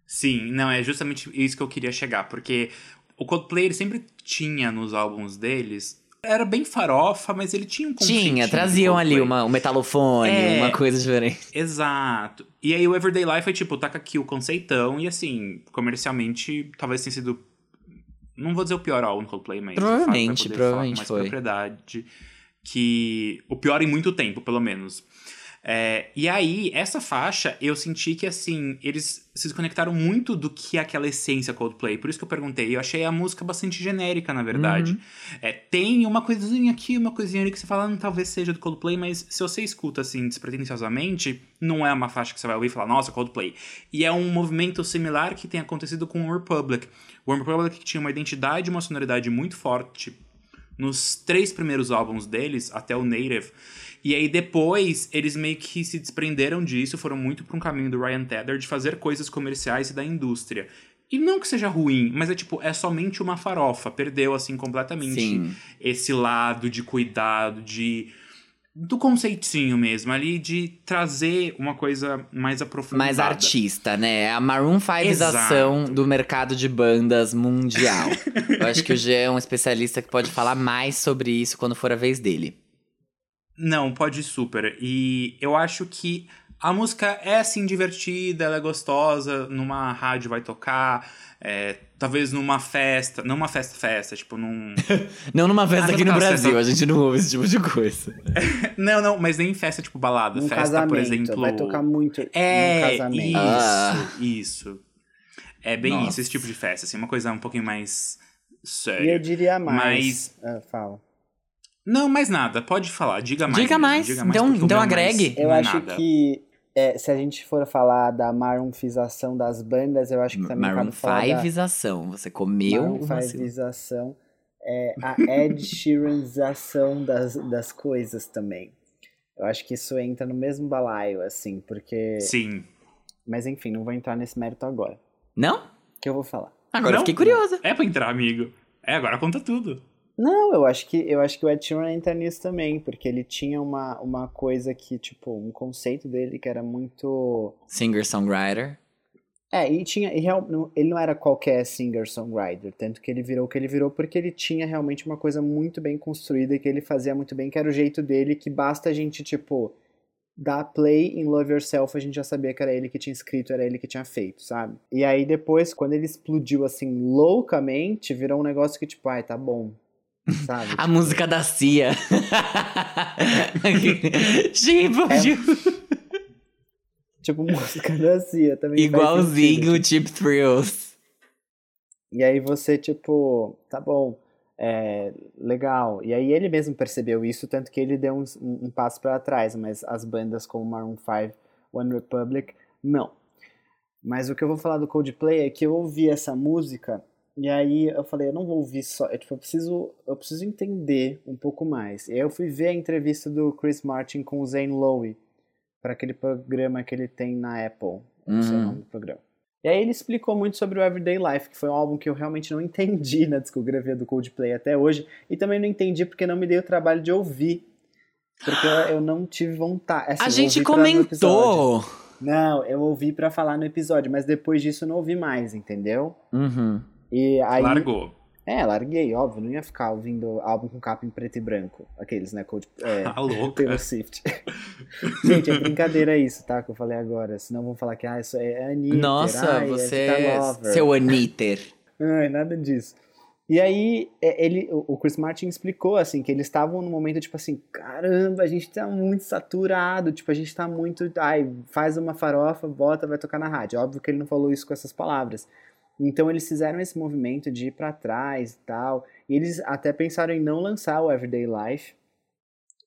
Sim, não, é justamente isso que eu queria chegar, porque o Coldplay ele sempre tinha nos álbuns deles. Era bem farofa, mas ele tinha um Tinha, traziam ali uma, um metalofone, É. uma coisa diferente. Exato. E aí o Everyday Life foi tipo, taca aqui o conceitão, e assim, comercialmente, talvez tenha sido. Não vou dizer o pior álbum do Coldplay, mas. fato, Provavelmente, provavelmente falar com foi. mais propriedade. Que. O pior em muito tempo, pelo menos. É, e aí, essa faixa, eu senti que, assim, eles se desconectaram muito do que é aquela essência Coldplay. Por isso que eu perguntei. Eu achei a música bastante genérica, na verdade. Uhum. É, tem uma coisinha aqui, uma coisinha ali que você fala, hum, talvez seja do Coldplay, mas se você escuta, assim, despretensiosamente, não é uma faixa que você vai ouvir e falar, nossa, Coldplay. E é um movimento similar que tem acontecido com o Republic. O Republic tinha uma identidade e uma sonoridade muito forte nos três primeiros álbuns deles, até o Native. E aí depois eles meio que se desprenderam disso, foram muito para um caminho do Ryan Tedder de fazer coisas comerciais e da indústria. E não que seja ruim, mas é tipo, é somente uma farofa. Perdeu, assim, completamente Sim. esse lado de cuidado, de. do conceitinho mesmo, ali, de trazer uma coisa mais aprofundada. Mais artista, né? É a Maroon 5ização do mercado de bandas mundial. Eu acho que o Jean é um especialista que pode falar mais sobre isso quando for a vez dele. Não, pode super. E eu acho que A música é assim divertida, ela é gostosa, numa rádio vai tocar, é, talvez numa festa, não uma festa festa, tipo num Não numa festa Ah, aqui no Brasil, festa- a gente não ouve esse tipo de coisa. Não, não, mas nem festa tipo balada, Num festa, casamento. por exemplo. Vai tocar muito É, casamento. isso, Ah. isso. É bem Nossa. isso, esse tipo de festa, assim, uma coisa um pouquinho mais E eu séria. diria mais. Ah, fala. Não, mais nada, pode falar, diga mais. Diga mais, diga então- o então meu é mais- agregue. Eu é acho nada. que é, se a gente for falar da marunfização das bandas, eu acho que também Maroon cabe falar da 5ização. Você comeu Maroon o. 5ização, é, a Ed Sheeranização das, das coisas também. Eu acho que isso entra no mesmo balaio, assim, porque... Sim. Mas enfim, não vou entrar nesse mérito agora. Não? que eu vou falar? Agora eu Não? fiquei curiosa. É pra entrar, amigo. É, agora conta tudo. Não, eu acho que eu acho que o Ed Sheeran entra nisso também, porque ele tinha uma, uma coisa que, tipo, um conceito dele que era muito... Singer-songwriter. É, e tinha. E real, ele não era qualquer singer-songwriter, tanto que ele virou o que ele virou porque ele tinha realmente uma coisa muito bem construída e que ele fazia muito bem, que era o jeito dele, que basta a gente, tipo, dar play em Love Yourself, a gente já sabia que era ele que tinha escrito, era ele que tinha feito, sabe? E aí depois, quando ele explodiu assim, loucamente, virou um negócio que, tipo, ai, tá bom. Sabe? A Tipo, música da Cia. tipo, É, tipo, Tipo, música da Cia também. igualzinho sentido, Cheap Thrills. E aí você, tipo, tá bom, é, legal. E aí ele mesmo percebeu isso, tanto que ele deu um, um- um passo para trás, mas as bandas como Maroon 5, One Republic, não. Mas o que eu vou falar do Coldplay é que eu ouvi essa música e aí eu falei, eu não vou ouvir só, eu, tipo, eu preciso, eu preciso entender um pouco mais. E aí eu fui ver a entrevista do Chris Martin com o Zane Lowe para aquele programa que ele tem na Apple, não sei o Uhum. nome do programa. E aí ele explicou muito sobre o Everyday Life, que foi um álbum que eu realmente não entendi na discografia do Coldplay até hoje, e também não entendi porque não me dei o trabalho de ouvir. Porque eu, não tive vontade. Assim, A gente comentou. Não, eu ouvi pra falar no episódio, mas depois disso eu não ouvi mais, entendeu? Uhum. E aí. Largou. É, larguei, óbvio, não ia ficar ouvindo álbum com capa em preto e branco. Aqueles, né? Cold, é, Tá louca. Taylor Swift. Gente, é brincadeira isso, tá? Que eu falei agora. Senão vão falar que ah, isso é Anitta. Nossa, ai, você é Vita é Lover. seu Anitter. Ai, nada disso. E aí, é, ele, o Chris Martin explicou, assim, que eles estavam no momento, tipo assim, caramba, a gente tá muito saturado, tipo, a gente tá muito, ai, faz uma farofa, bota, vai tocar na rádio. Óbvio que ele não falou isso com essas palavras. Então eles fizeram esse movimento de ir pra trás e tal, e eles até pensaram em não lançar o Everyday Life,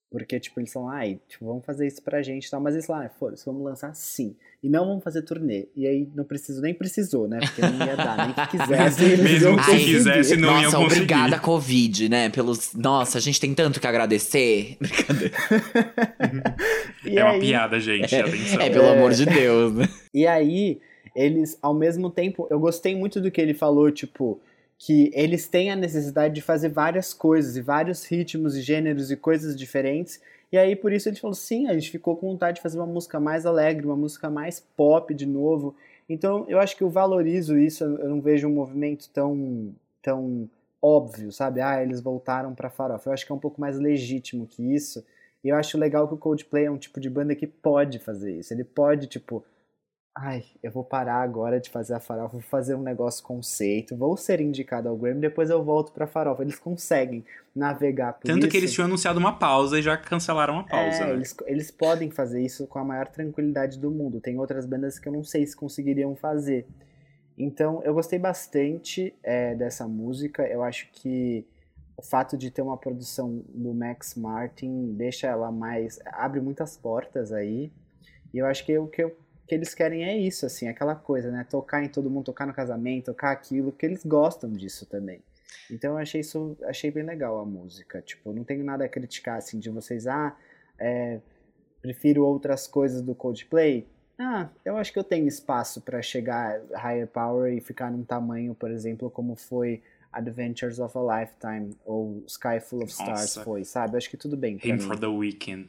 porque, tipo, eles falaram, ai, tipo, vamos fazer isso pra gente e tal, mas eles falaram, ah, foda-se, vamos lançar sim. E não vamos fazer turnê. E aí não precisou, nem precisou, né? Porque não ia dar, nem que quisesse. eles Mesmo que conseguir. quisesse, não Nossa, iam conseguir. obrigada, Covid, né? Pelos. Nossa, a gente tem tanto que agradecer. Brincadeira. É uma aí- piada, gente. Atenção. É, pelo amor de Deus, né? E aí, eles, ao mesmo tempo, eu gostei muito do que ele falou, tipo, que eles têm a necessidade de fazer várias coisas, e vários ritmos e gêneros e coisas diferentes. E aí, por isso, ele falou, sim, a gente ficou com vontade de fazer uma música mais alegre, uma música mais pop de novo. Então, eu acho que eu valorizo isso, eu não vejo um movimento tão, tão óbvio, sabe? Ah, eles voltaram pra farofa. Eu acho que é um pouco mais legítimo que isso. E eu acho legal que o Coldplay é um tipo de banda que pode fazer isso. Ele pode, tipo, ai, eu vou parar agora de fazer a farofa, vou fazer um negócio conceito, vou ser indicado ao Grammy, depois eu volto pra farofa. Eles conseguem navegar por Tanto isso. que eles tinham anunciado uma pausa e já cancelaram a pausa, É, né? eles, eles podem fazer isso com a maior tranquilidade do mundo. Tem outras bandas que eu não sei se conseguiriam fazer. Então, eu gostei bastante é, dessa música. Eu acho que o fato de ter uma produção do Max Martin deixa ela mais. abre muitas portas aí. E eu acho que o que, eu- que eles querem é isso, assim, aquela coisa, né? Tocar em todo mundo, tocar no casamento, tocar aquilo, porque eles gostam disso também. Então eu achei isso, achei bem legal a música. Tipo, não tenho nada a criticar assim de vocês, ah, é, prefiro outras coisas do Coldplay. Ah, eu acho que eu tenho espaço para chegar higher power e ficar num tamanho, por exemplo, como foi Adventures of a Lifetime ou Sky Full of Stars Nossa. foi, sabe? Eu acho que tudo bem Him for the Weekend.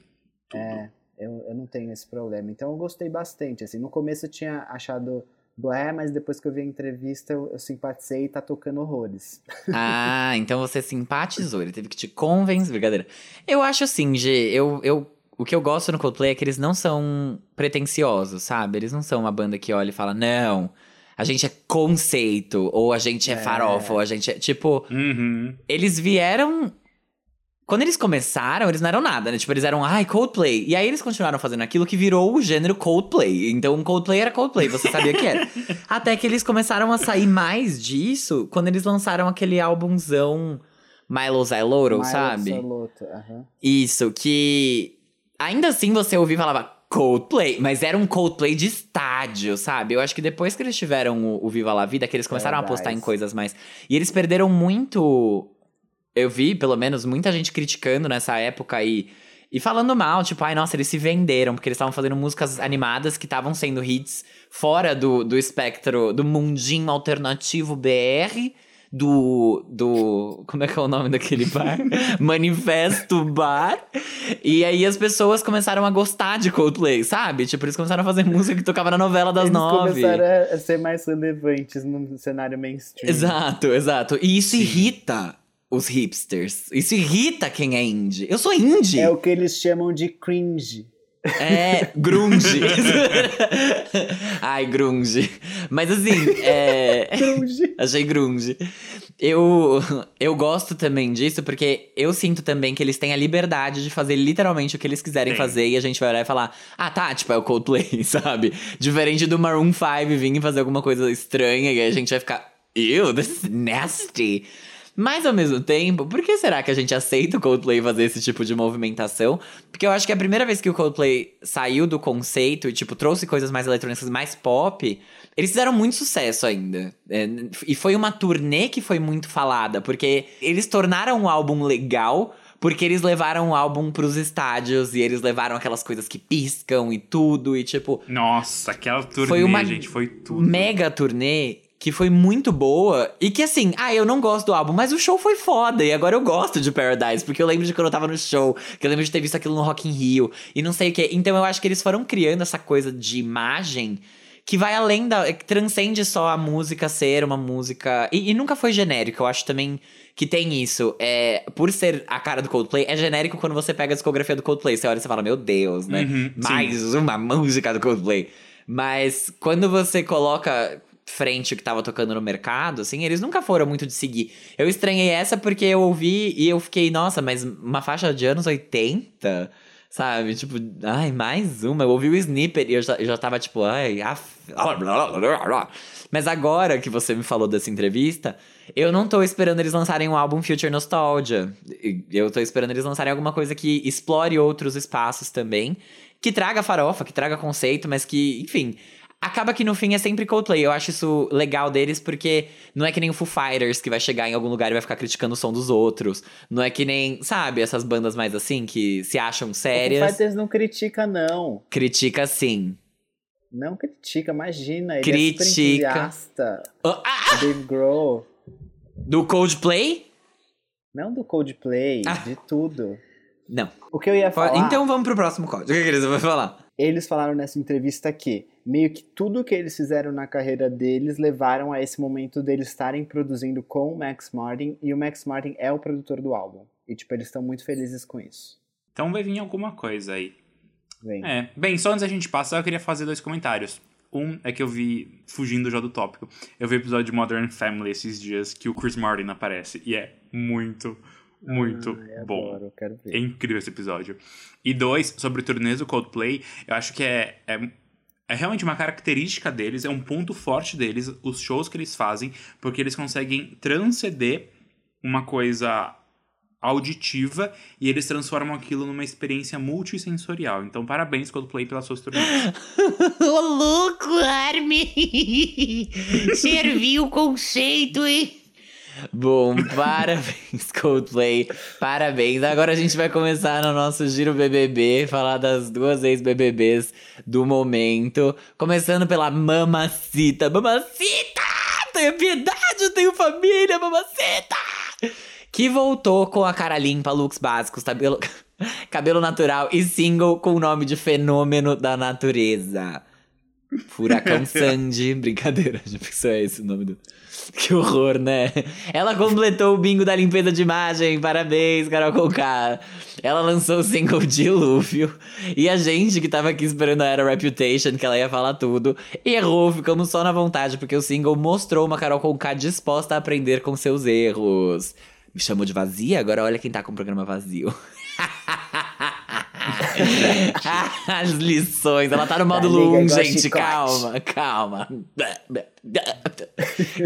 Tudo. É, eu, eu não tenho esse problema. Então eu gostei bastante. Assim, no começo eu tinha achado blé, mas depois que eu vi a entrevista eu, eu simpatizei e tá tocando horrores. Ah, então você simpatizou. Ele teve que te convencer. Brincadeira. Eu acho assim, G. Eu, eu o que eu gosto no Coldplay é que eles não são pretensiosos, sabe? Eles não são uma banda que olha e fala, não, a gente é conceito, ou a gente é, É. farofa, ou a gente é. Tipo, Uhum. eles vieram. Quando eles começaram, eles não eram nada, né? Tipo, eles eram, ai, Coldplay. E aí eles continuaram fazendo aquilo que virou o gênero Coldplay. Então, Coldplay era Coldplay, você sabia que era. Até que eles começaram a sair mais disso quando eles lançaram aquele álbumzão Milo Zyloro, Milo sabe? Absoluto, aham. Isso, que ainda assim você ouvia e falava Coldplay, mas era um Coldplay de estádio, sabe? Eu acho que depois que eles tiveram o, o Viva La Vida, que eles começaram a Paradise. apostar em coisas mais. E eles perderam muito. Eu vi, pelo menos, muita gente criticando nessa época aí. E falando mal, tipo, ai, nossa, eles se venderam, porque eles estavam fazendo músicas animadas que estavam sendo hits fora do, do espectro do mundinho alternativo BR, do. do. Como é que é o nome daquele bar? Manifesto Bar. E aí as pessoas começaram a gostar de Coldplay, sabe? Tipo, eles começaram a fazer música que tocava na novela das Eles nove. começaram a- ser mais relevantes no cenário mainstream. Exato, exato. E isso irrita os hipsters. Isso irrita quem é indie. Eu sou indie. É o que eles chamam de cringe. É, grunge. Ai, grunge. Mas assim, é... Cringe. Achei grunge. Eu, eu gosto também disso porque eu sinto também que eles têm a liberdade de fazer literalmente o que eles quiserem Tem. fazer e a gente vai olhar e falar: ah, tá, tipo, é o Coldplay, sabe? Diferente do Maroon 5 vir e fazer alguma coisa estranha e aí a gente vai ficar: ew, this is nasty. Mas ao mesmo tempo, por que será que a gente aceita o Coldplay fazer esse tipo de movimentação? Porque eu acho que a primeira vez que o Coldplay saiu do conceito e, tipo, trouxe coisas mais eletrônicas, mais pop, eles fizeram muito sucesso ainda. É, e foi uma turnê que foi muito falada, porque eles tornaram o álbum legal. Porque eles levaram o álbum pros estádios e eles levaram aquelas coisas que piscam e tudo, e tipo, Nossa, aquela turnê, Foi uma gente, foi tudo. mega turnê que foi muito boa e que assim, ah, eu não gosto do álbum, mas o show foi foda e agora eu gosto de Paradise, porque eu lembro de quando eu tava no show, que eu lembro de ter visto aquilo no Rock in Rio e não sei o que. Então eu acho que eles foram criando essa coisa de imagem que vai além da. que transcende só a música ser uma música. E, e nunca foi genérico, eu acho também que tem isso. É, por ser a cara do Coldplay, é genérico quando você pega a discografia do Coldplay. Você olha e você fala, meu Deus, né? Uhum, sim. Mais uma música do Coldplay. Mas quando você coloca frente que tava tocando no mercado, assim, eles nunca foram muito de seguir. Eu estranhei essa porque eu ouvi e eu fiquei, nossa, mas uma faixa de anos 80? Sabe? Tipo, ai, mais uma. Eu ouvi o snippet e eu já, eu já tava tipo, ai, af... Mas agora que você me falou dessa entrevista, eu não tô esperando eles lançarem um álbum Future Nostalgia. Eu tô esperando eles lançarem alguma coisa que explore outros espaços também. Que traga farofa, que traga conceito, mas que, enfim. Acaba que no fim é sempre Coldplay. Eu acho isso legal deles porque não é que nem o Foo Fighters que vai chegar em algum lugar e vai ficar criticando o som dos outros. Não é que nem, sabe, essas bandas mais assim que se acham O sérias. Fighters não critica, não. Critica sim. Não critica, imagina. Ele é Critica. super entusiasta. Ah, ah, O Dave Grohl. do Coldplay? Não do Coldplay, Ah. de tudo. Não. O que eu ia falar... Então vamos pro próximo código. O que que eles vão falar? Eles falaram nessa entrevista que meio que tudo que eles fizeram na carreira deles levaram a esse momento deles estarem produzindo com o Max Martin e o Max Martin é o produtor do álbum. E tipo, eles estão muito felizes com isso. Então vai vir alguma coisa aí. Vem. É. Bem, só antes da gente passar, eu queria fazer dois comentários. Um é que eu vi, fugindo já do tópico, eu vi o episódio de Modern Family esses dias que o Chris Martin aparece. E é muito, muito Ai, bom. adoro, quero ver. É incrível esse episódio. E dois, sobre o turnês do Coldplay, eu acho que é, é, é realmente uma característica deles, é um ponto forte deles, os shows que eles fazem, porque eles conseguem transcender uma coisa auditiva e eles transformam aquilo numa experiência multissensorial. Então, parabéns, Coldplay, pelas suas turnês. Ô, louco, Armin! Serviu o conceito, hein? Bom, parabéns, Coldplay. Parabéns. Agora a gente vai começar no nosso Giro BBB, falar das duas ex-BBBs do momento. Começando pela Mamacita. Mamacita! Tenho piedade, tenho família, Mamacita! Que voltou com a cara limpa, looks básicos, cabelo, cabelo natural e single com o nome de Fenômeno da Natureza. Furacão Sandy. Brincadeira, já pensou é esse o nome do. Que horror, né? Ela completou o bingo da limpeza de imagem. Parabéns, Carol Conká. Ela lançou o single Dilúvio. E a gente que tava aqui esperando a Era Reputation, que ela ia falar tudo, errou. Ficamos só na vontade, porque o single mostrou uma Carol Conká disposta a aprender com seus erros. Me chamou de vazia? Agora olha quem tá com o programa vazio. As lições. Ela tá no modo Amiga, Loom, igual gente. chicote. Calma, calma.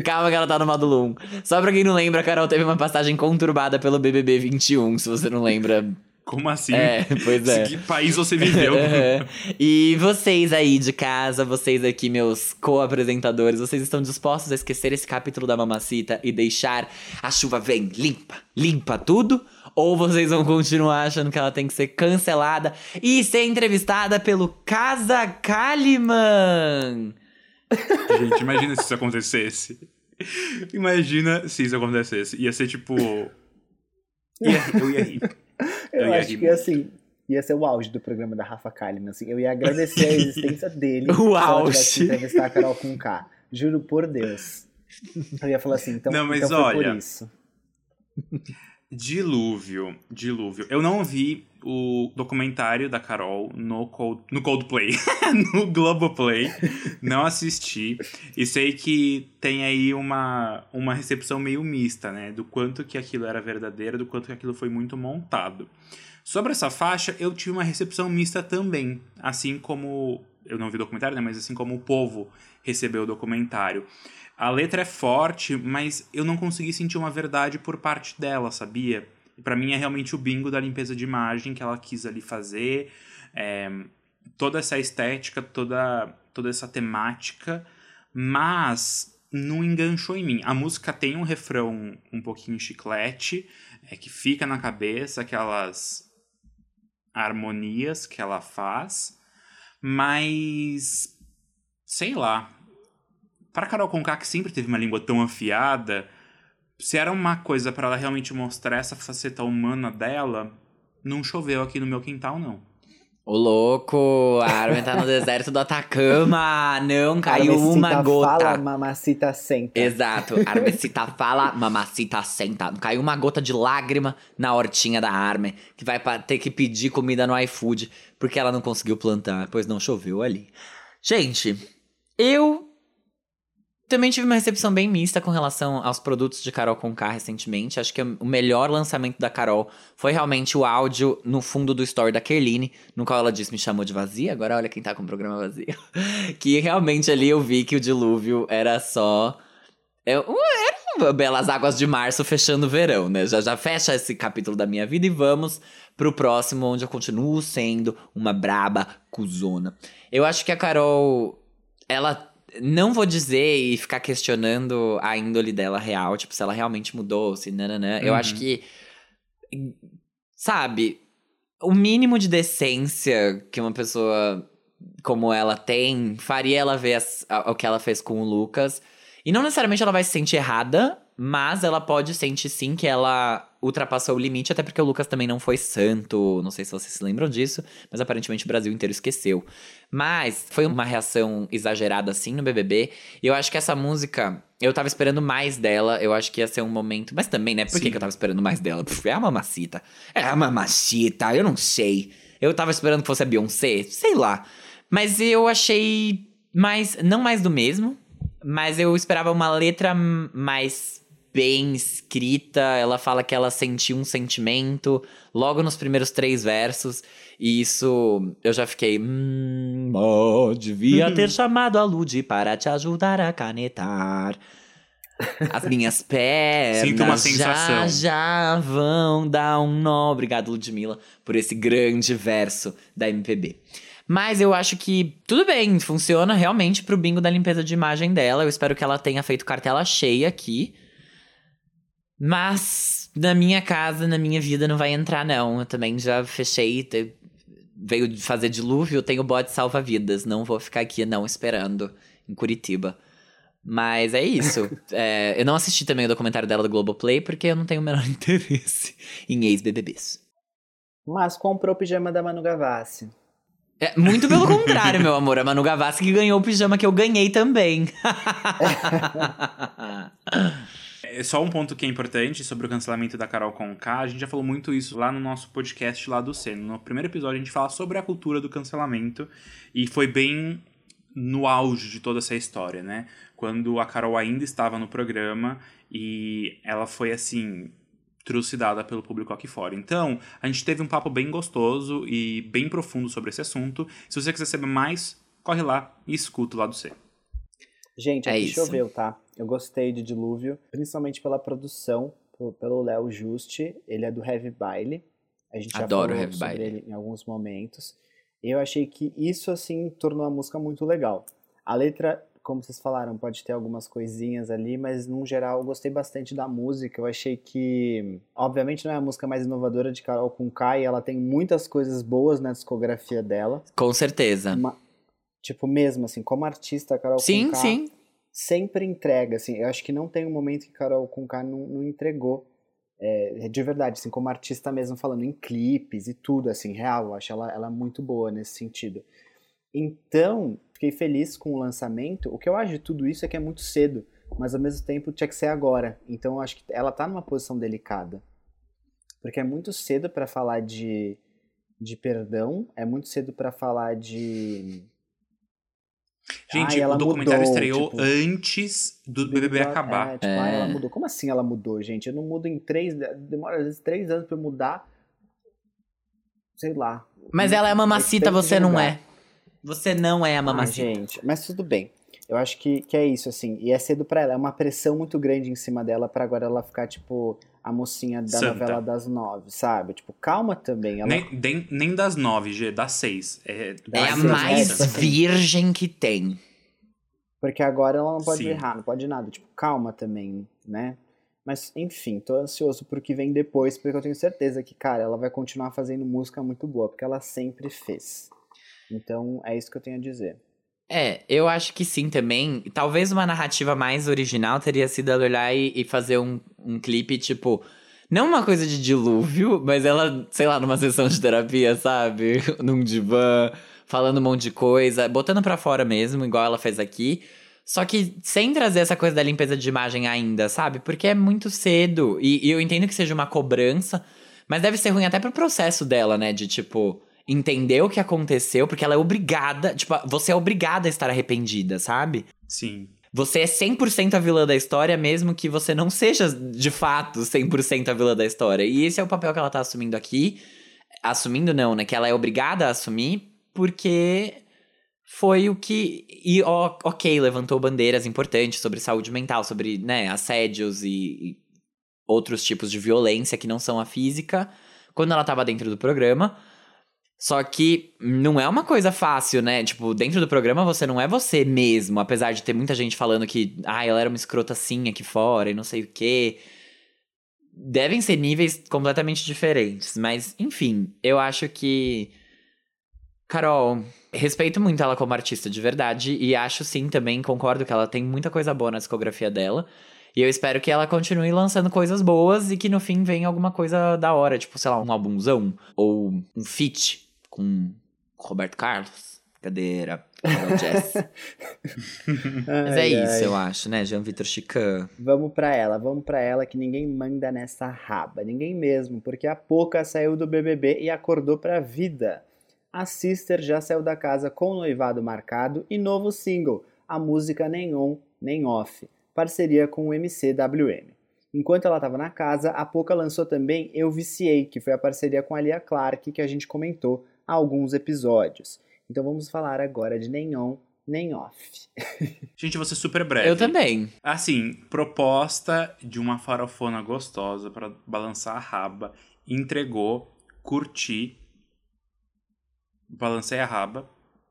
Calma que ela tá no modo Loom. Só pra quem não lembra, a Carol teve uma passagem conturbada pelo BBB 21. Se você não lembra, Como assim? É, pois é. Que país você viveu? Aham. E vocês aí de casa, vocês aqui, meus co-apresentadores, vocês estão dispostos a esquecer esse capítulo da Mamacita e deixar a chuva vem, limpa, limpa tudo? Ou vocês vão continuar achando que ela tem que ser cancelada e ser entrevistada pelo Casa Kalimann? Gente, imagina se isso acontecesse. Imagina se isso acontecesse. Ia ser tipo. Ia, eu ia rir. Eu, Eu ia acho rir que assim, ia ser o auge do programa da Rafa Kalimann. Assim, eu ia agradecer a existência dele. O se ela auge. entrevistar a Carol com K. Juro por Deus. Eu ia falar assim, então, Não, mas então foi olha, por isso. Dilúvio, dilúvio. Eu não vi o documentário da Carol no, Cold, no Coldplay, no Globoplay. Não assisti. E sei que tem aí uma, uma recepção meio mista, né? Do quanto que aquilo era verdadeiro, do quanto que aquilo foi muito montado. Sobre essa faixa, eu tive uma recepção mista também. Assim como. Eu não vi o documentário, né? Mas assim como o povo recebeu o documentário. A letra é forte, mas eu não consegui sentir uma verdade por parte dela, sabia? E pra mim é realmente o bingo da limpeza de imagem que ela quis ali fazer. é, toda essa estética, toda, toda essa temática, mas não enganchou em mim. A música tem um refrão um pouquinho chiclete, é que fica na cabeça, aquelas harmonias que ela faz, mas sei lá. Para Carol Conká, que sempre teve uma língua tão afiada, se era uma coisa para ela realmente mostrar essa faceta humana dela, não choveu aqui no meu quintal, não. Ô louco, a Armin tá no deserto do Atacama. Não caiu Armecita uma gota. Fala, mamacita senta. Exato. Armecita fala, mamacita senta. Não caiu uma gota de lágrima na hortinha da Armin, que vai ter que pedir comida no iFood, porque ela não conseguiu plantar, pois não choveu ali. Gente, eu também tive uma recepção bem mista com relação aos produtos de Carol Conká recentemente. Acho que o melhor lançamento da Carol foi realmente o áudio no fundo do story da Kerline, no qual ela disse me chamou de vazia. Agora olha quem tá com o programa vazio. que realmente ali eu vi que o dilúvio era só. Eu, era um Belas Águas de Março fechando o verão, né? Já, já fecha esse capítulo da minha vida e vamos pro próximo, onde eu continuo sendo uma braba cuzona. Eu acho que a Carol, ela. Não vou dizer e ficar questionando a índole dela real, tipo, se ela realmente mudou, se nananã. Eu Uhum. acho que. Sabe, o mínimo de decência que uma pessoa como ela tem faria ela ver as- a- o que ela fez com o Lucas. E não necessariamente ela vai se sentir errada, mas ela pode sentir sim que ela ultrapassou o limite, até porque o Lucas também não foi santo. Não sei se vocês se lembram disso, mas aparentemente o Brasil inteiro esqueceu. Mas foi uma reação exagerada assim no BBB. E eu acho que essa música, eu tava esperando mais dela. Eu acho que ia ser um momento. Mas também, né? Por que, que eu tava esperando mais dela? Pff, é a mamacita. É a mamacita, eu não sei. Eu tava esperando que fosse a Beyoncé, sei lá. Mas eu achei mais. Não mais do mesmo, mas eu esperava uma letra mais bem escrita. Ela fala que ela sentiu um sentimento logo nos primeiros três versos. E isso eu já fiquei. Hum, oh, devia ter chamado a Lud para te ajudar a canetar. As minhas pernas Sinto uma já, sensação. já vão dar um nó. Obrigado, Ludmilla, por esse grande verso da MPB. Mas eu acho que tudo bem, funciona realmente pro bingo da limpeza de imagem dela. Eu espero que ela tenha feito cartela cheia aqui. Mas na minha casa, na minha vida, não vai entrar, não. Eu também já fechei. te- Veio fazer dilúvio, tenho bode salva-vidas. Não vou ficar aqui, não, esperando em Curitiba. Mas é isso. É, eu não assisti também o documentário dela do Globoplay, porque eu não tenho o menor interesse em ex-BBBs. Mas comprou o pijama da Manu Gavassi. É, muito pelo contrário, meu amor. A Manu Gavassi que ganhou o pijama que eu ganhei também. É só um ponto que é importante sobre o cancelamento da Carol Conká. A gente já falou muito isso lá no nosso podcast lá do Seno. No primeiro episódio a gente fala sobre a cultura do cancelamento e foi bem no auge de toda essa história, né? Quando a Carol ainda estava no programa e ela foi assim trucidada pelo público aqui fora. Então, a gente teve um papo bem gostoso e bem profundo sobre esse assunto. Se você quiser saber mais, corre lá e escuta lá do C. Gente, É aqui isso. choveu, tá? Eu gostei de Dilúvio, principalmente pela produção, pelo Léo Juste. Ele é do Heavy Baile. A gente já Adoro falou Heavy sobre Baile. ele em alguns momentos. Eu achei que isso, assim, tornou a música muito legal. A letra, como vocês falaram, pode ter algumas coisinhas ali, mas, num geral, eu gostei bastante da música. Eu achei que, obviamente, não é a música mais inovadora de Carol e ela tem muitas coisas boas na discografia dela. Com certeza. Ma- tipo, mesmo, assim, como artista, a Carol Sim, Conká sim. Sempre entrega, assim, eu acho que não tem um momento que Carol Conká não, não entregou, é, de verdade, assim, como artista mesmo, falando em clipes e tudo, assim, real, eu acho ela, ela muito boa nesse sentido. Então, fiquei feliz com o lançamento, o que eu acho de tudo isso é que é muito cedo, mas ao mesmo tempo tinha que ser agora, então eu acho que ela tá numa posição delicada, porque é muito cedo pra falar de, de perdão, é muito cedo pra falar de... Gente, ela o documentário mudou, estreou tipo, antes do BBB acabar. É, tipo, ah, É. ela mudou. Como assim ela mudou, gente? Eu não mudo em três. Demora às vezes três anos pra eu mudar. Sei lá. Mas ela é a mamacita, você não é. Você não é a Ah, mamacita. gente, mas tudo bem. Eu acho que, que é isso, assim. E é cedo pra ela. É uma pressão muito grande em cima dela pra agora ela ficar, tipo, a mocinha da Santa. novela das nove, sabe? Tipo, calma também. Ela... Nem, nem, nem das nove, G, das seis. É, é Dá a sim, mais é, virgem que tem. Porque agora ela não pode Sim. errar, não pode nada. Tipo, calma também, né? Mas, enfim, tô ansioso pro que vem depois, porque eu tenho certeza que, cara, ela vai continuar fazendo música muito boa, porque ela sempre fez. Então, é isso que eu tenho a dizer. É, eu acho que sim também. Talvez uma narrativa mais original teria sido ela olhar e, e fazer um, um clipe, tipo. Não uma coisa de dilúvio, mas ela, sei lá, numa sessão de terapia, sabe? Num divã, falando um monte de coisa, botando pra fora mesmo, igual ela fez aqui. Só que sem trazer essa coisa da limpeza de imagem ainda, sabe? Porque é muito cedo. E, e eu entendo que seja uma cobrança, mas deve ser ruim até pro processo dela, né? De tipo, entender o que aconteceu, porque ela é obrigada. Tipo, você é obrigada a estar arrependida, sabe? Sim. Você é 100% a vilã da história, mesmo que você não seja de fato 100% a vilã da história. E esse é o papel que ela tá assumindo aqui. Assumindo não, né? Que ela é obrigada a assumir, porque foi o que. E ó, ok, levantou bandeiras importantes sobre saúde mental, sobre né, assédios e, e outros tipos de violência que não são a física, quando ela tava dentro do programa. Só que não é uma coisa fácil, né? Tipo, dentro do programa você não é você mesmo, apesar de ter muita gente falando que, ah, ela era uma escrota assim aqui fora e não sei o quê. Devem ser níveis completamente diferentes, mas enfim, eu acho que Carol, respeito muito ela como artista de verdade e acho sim também, concordo que ela tem muita coisa boa na discografia dela. E eu espero que ela continue lançando coisas boas e que no fim venha alguma coisa da hora, tipo, sei lá, um álbumzão ou um feat com Roberto Carlos. Cadeira, Jazz. Mas é Ai, isso, ai. eu acho, né? Jean Vitor Chican. Vamos pra ela, vamos pra ela que ninguém manda nessa raba, ninguém mesmo, porque a Poca saiu do BBB e acordou pra vida. A Sister já saiu da casa com o noivado marcado e novo single, a música Nem On, Nem Off, parceria com o MCWM. Enquanto ela estava na casa, a Poca lançou também Eu Viciei, que foi a parceria com a Lia Clark que a gente comentou alguns episódios. Então vamos falar agora de Nem On, Nem Off. Gente, você super breve. Eu também. Assim, proposta de uma farofona gostosa pra balançar a raba. Entregou, curti, balancei a raba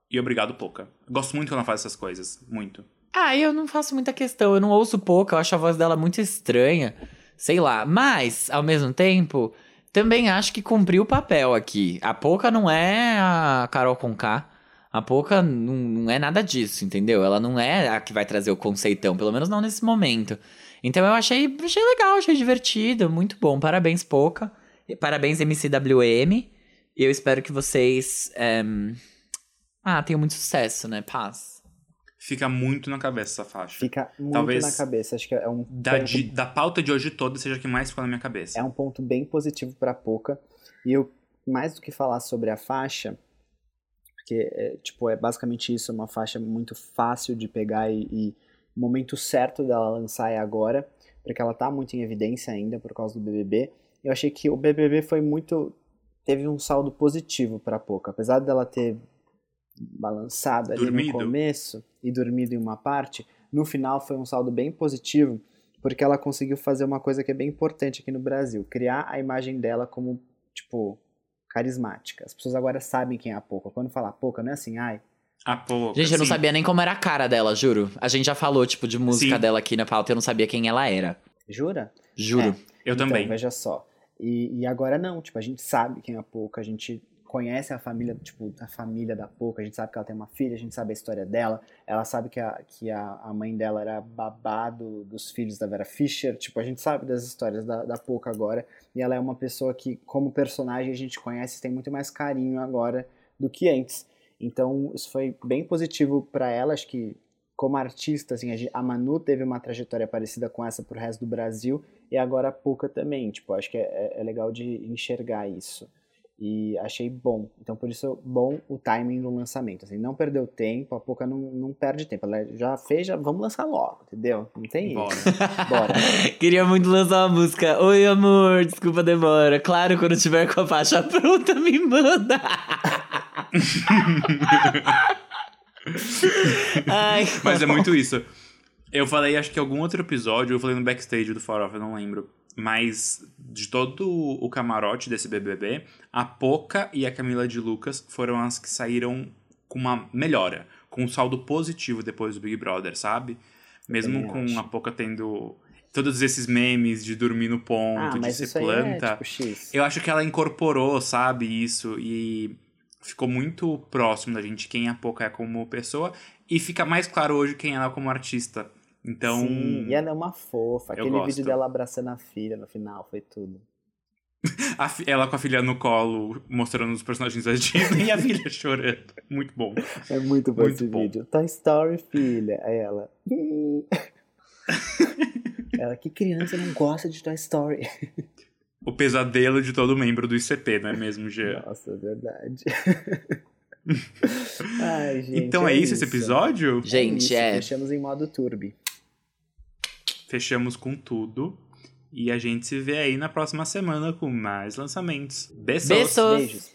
e obrigado, Poca. Gosto muito quando ela faz essas coisas. Muito. Ah, eu não faço muita questão. Eu não ouço pouco, eu acho a voz dela muito estranha. Sei lá. Mas, ao mesmo tempo, também acho que cumpriu o papel aqui. A Poca não é a Carol Conká. A Poca não, não é nada disso, entendeu? Ela não é a que vai trazer o conceitão, pelo menos não nesse momento. Então eu achei, achei legal, achei divertido, muito bom. Parabéns, Poca. Parabéns, MCWM. E eu espero que vocês. ehm, Ah, tem muito sucesso, né? Paz. Fica muito na cabeça essa faixa. Fica muito Talvez na cabeça. Acho que é um Da, ponto de- da pauta de hoje toda seja a que mais ficou na minha cabeça. é um ponto bem positivo para Poca. E eu, mais do que falar sobre a faixa, porque é, tipo, é basicamente isso, é uma faixa muito fácil de pegar e, e o momento certo dela lançar é agora, porque ela tá muito em evidência ainda por causa do BBB. Eu achei que o BBB foi muito teve um saldo positivo para Poca, apesar dela ter balançado ali Dormido. no começo e dormido em uma parte, no final foi um saldo bem positivo, porque ela conseguiu fazer uma coisa que é bem importante aqui no Brasil, criar a imagem dela como, tipo, carismática. As pessoas agora sabem quem é a Poca. Quando fala Poca, não é assim, ai, A pouca. Gente, eu não sim. sabia nem como era a cara dela, juro. A gente já falou, tipo, de música Sim. dela aqui na pauta, eu não sabia quem ela era. jura? Juro. É. Eu então, também. veja só. E, e agora não, tipo, a gente sabe quem é a Poca, a gente conhece a família, tipo, a família da Poca, a gente sabe que ela tem uma filha, a gente sabe a história dela, ela sabe que a, que a, a mãe dela era babado dos filhos da Vera Fischer, tipo, a gente sabe das histórias da, da Poca agora, e ela é uma pessoa que, como personagem, a gente conhece tem muito mais carinho agora do que antes. Então, isso foi bem positivo pra ela, acho que como artista, assim, a Manu teve uma trajetória parecida com essa pro resto do Brasil, e agora a Puka também, tipo, acho que é, é legal de enxergar isso. E achei bom. Então, por isso, bom o timing do lançamento. Assim, não perdeu tempo, a Puka não, não perde tempo. Ela já fez, já vamos lançar logo, entendeu? Não tem Bora. isso. Bora. Queria muito lançar uma música. Oi, amor, desculpa a demora. Claro, quando tiver com a faixa pronta, me manda. Ai, Mas é muito isso. Eu falei, acho que em algum outro episódio, eu falei no backstage do Farofa, eu não lembro. Mas de todo o camarote desse BBB, a Poca e a Camila de Lucas foram as que saíram com uma melhora, com um saldo positivo depois do Big Brother, sabe? Mesmo com acho. a Poca tendo todos esses memes de dormir no ponto, Ah, de ser aí planta. é tipo. Eu acho que ela incorporou, sabe, isso e ficou muito próximo da gente quem a Poca é como pessoa e fica mais claro hoje quem ela é como artista. Então, Sim, e ela é uma fofa. eu Aquele gosto. vídeo dela abraçando a filha no final, foi tudo. a fi- ela com a filha no colo, mostrando os personagens da Disney e a filha chorando. Muito bom. É muito bom Muito esse bom. vídeo. Toy Story, filha. Aí ela. Ela, que criança não gosta de Toy Story? O pesadelo de todo membro do ICP, não é mesmo, Jean? Nossa, é verdade. Ai, gente. então é, isso esse episódio? Gente, isso, é. Fechamos em modo turbi. Fechamos com tudo. E a gente se vê aí na próxima semana com mais lançamentos. Beijos! Beijos.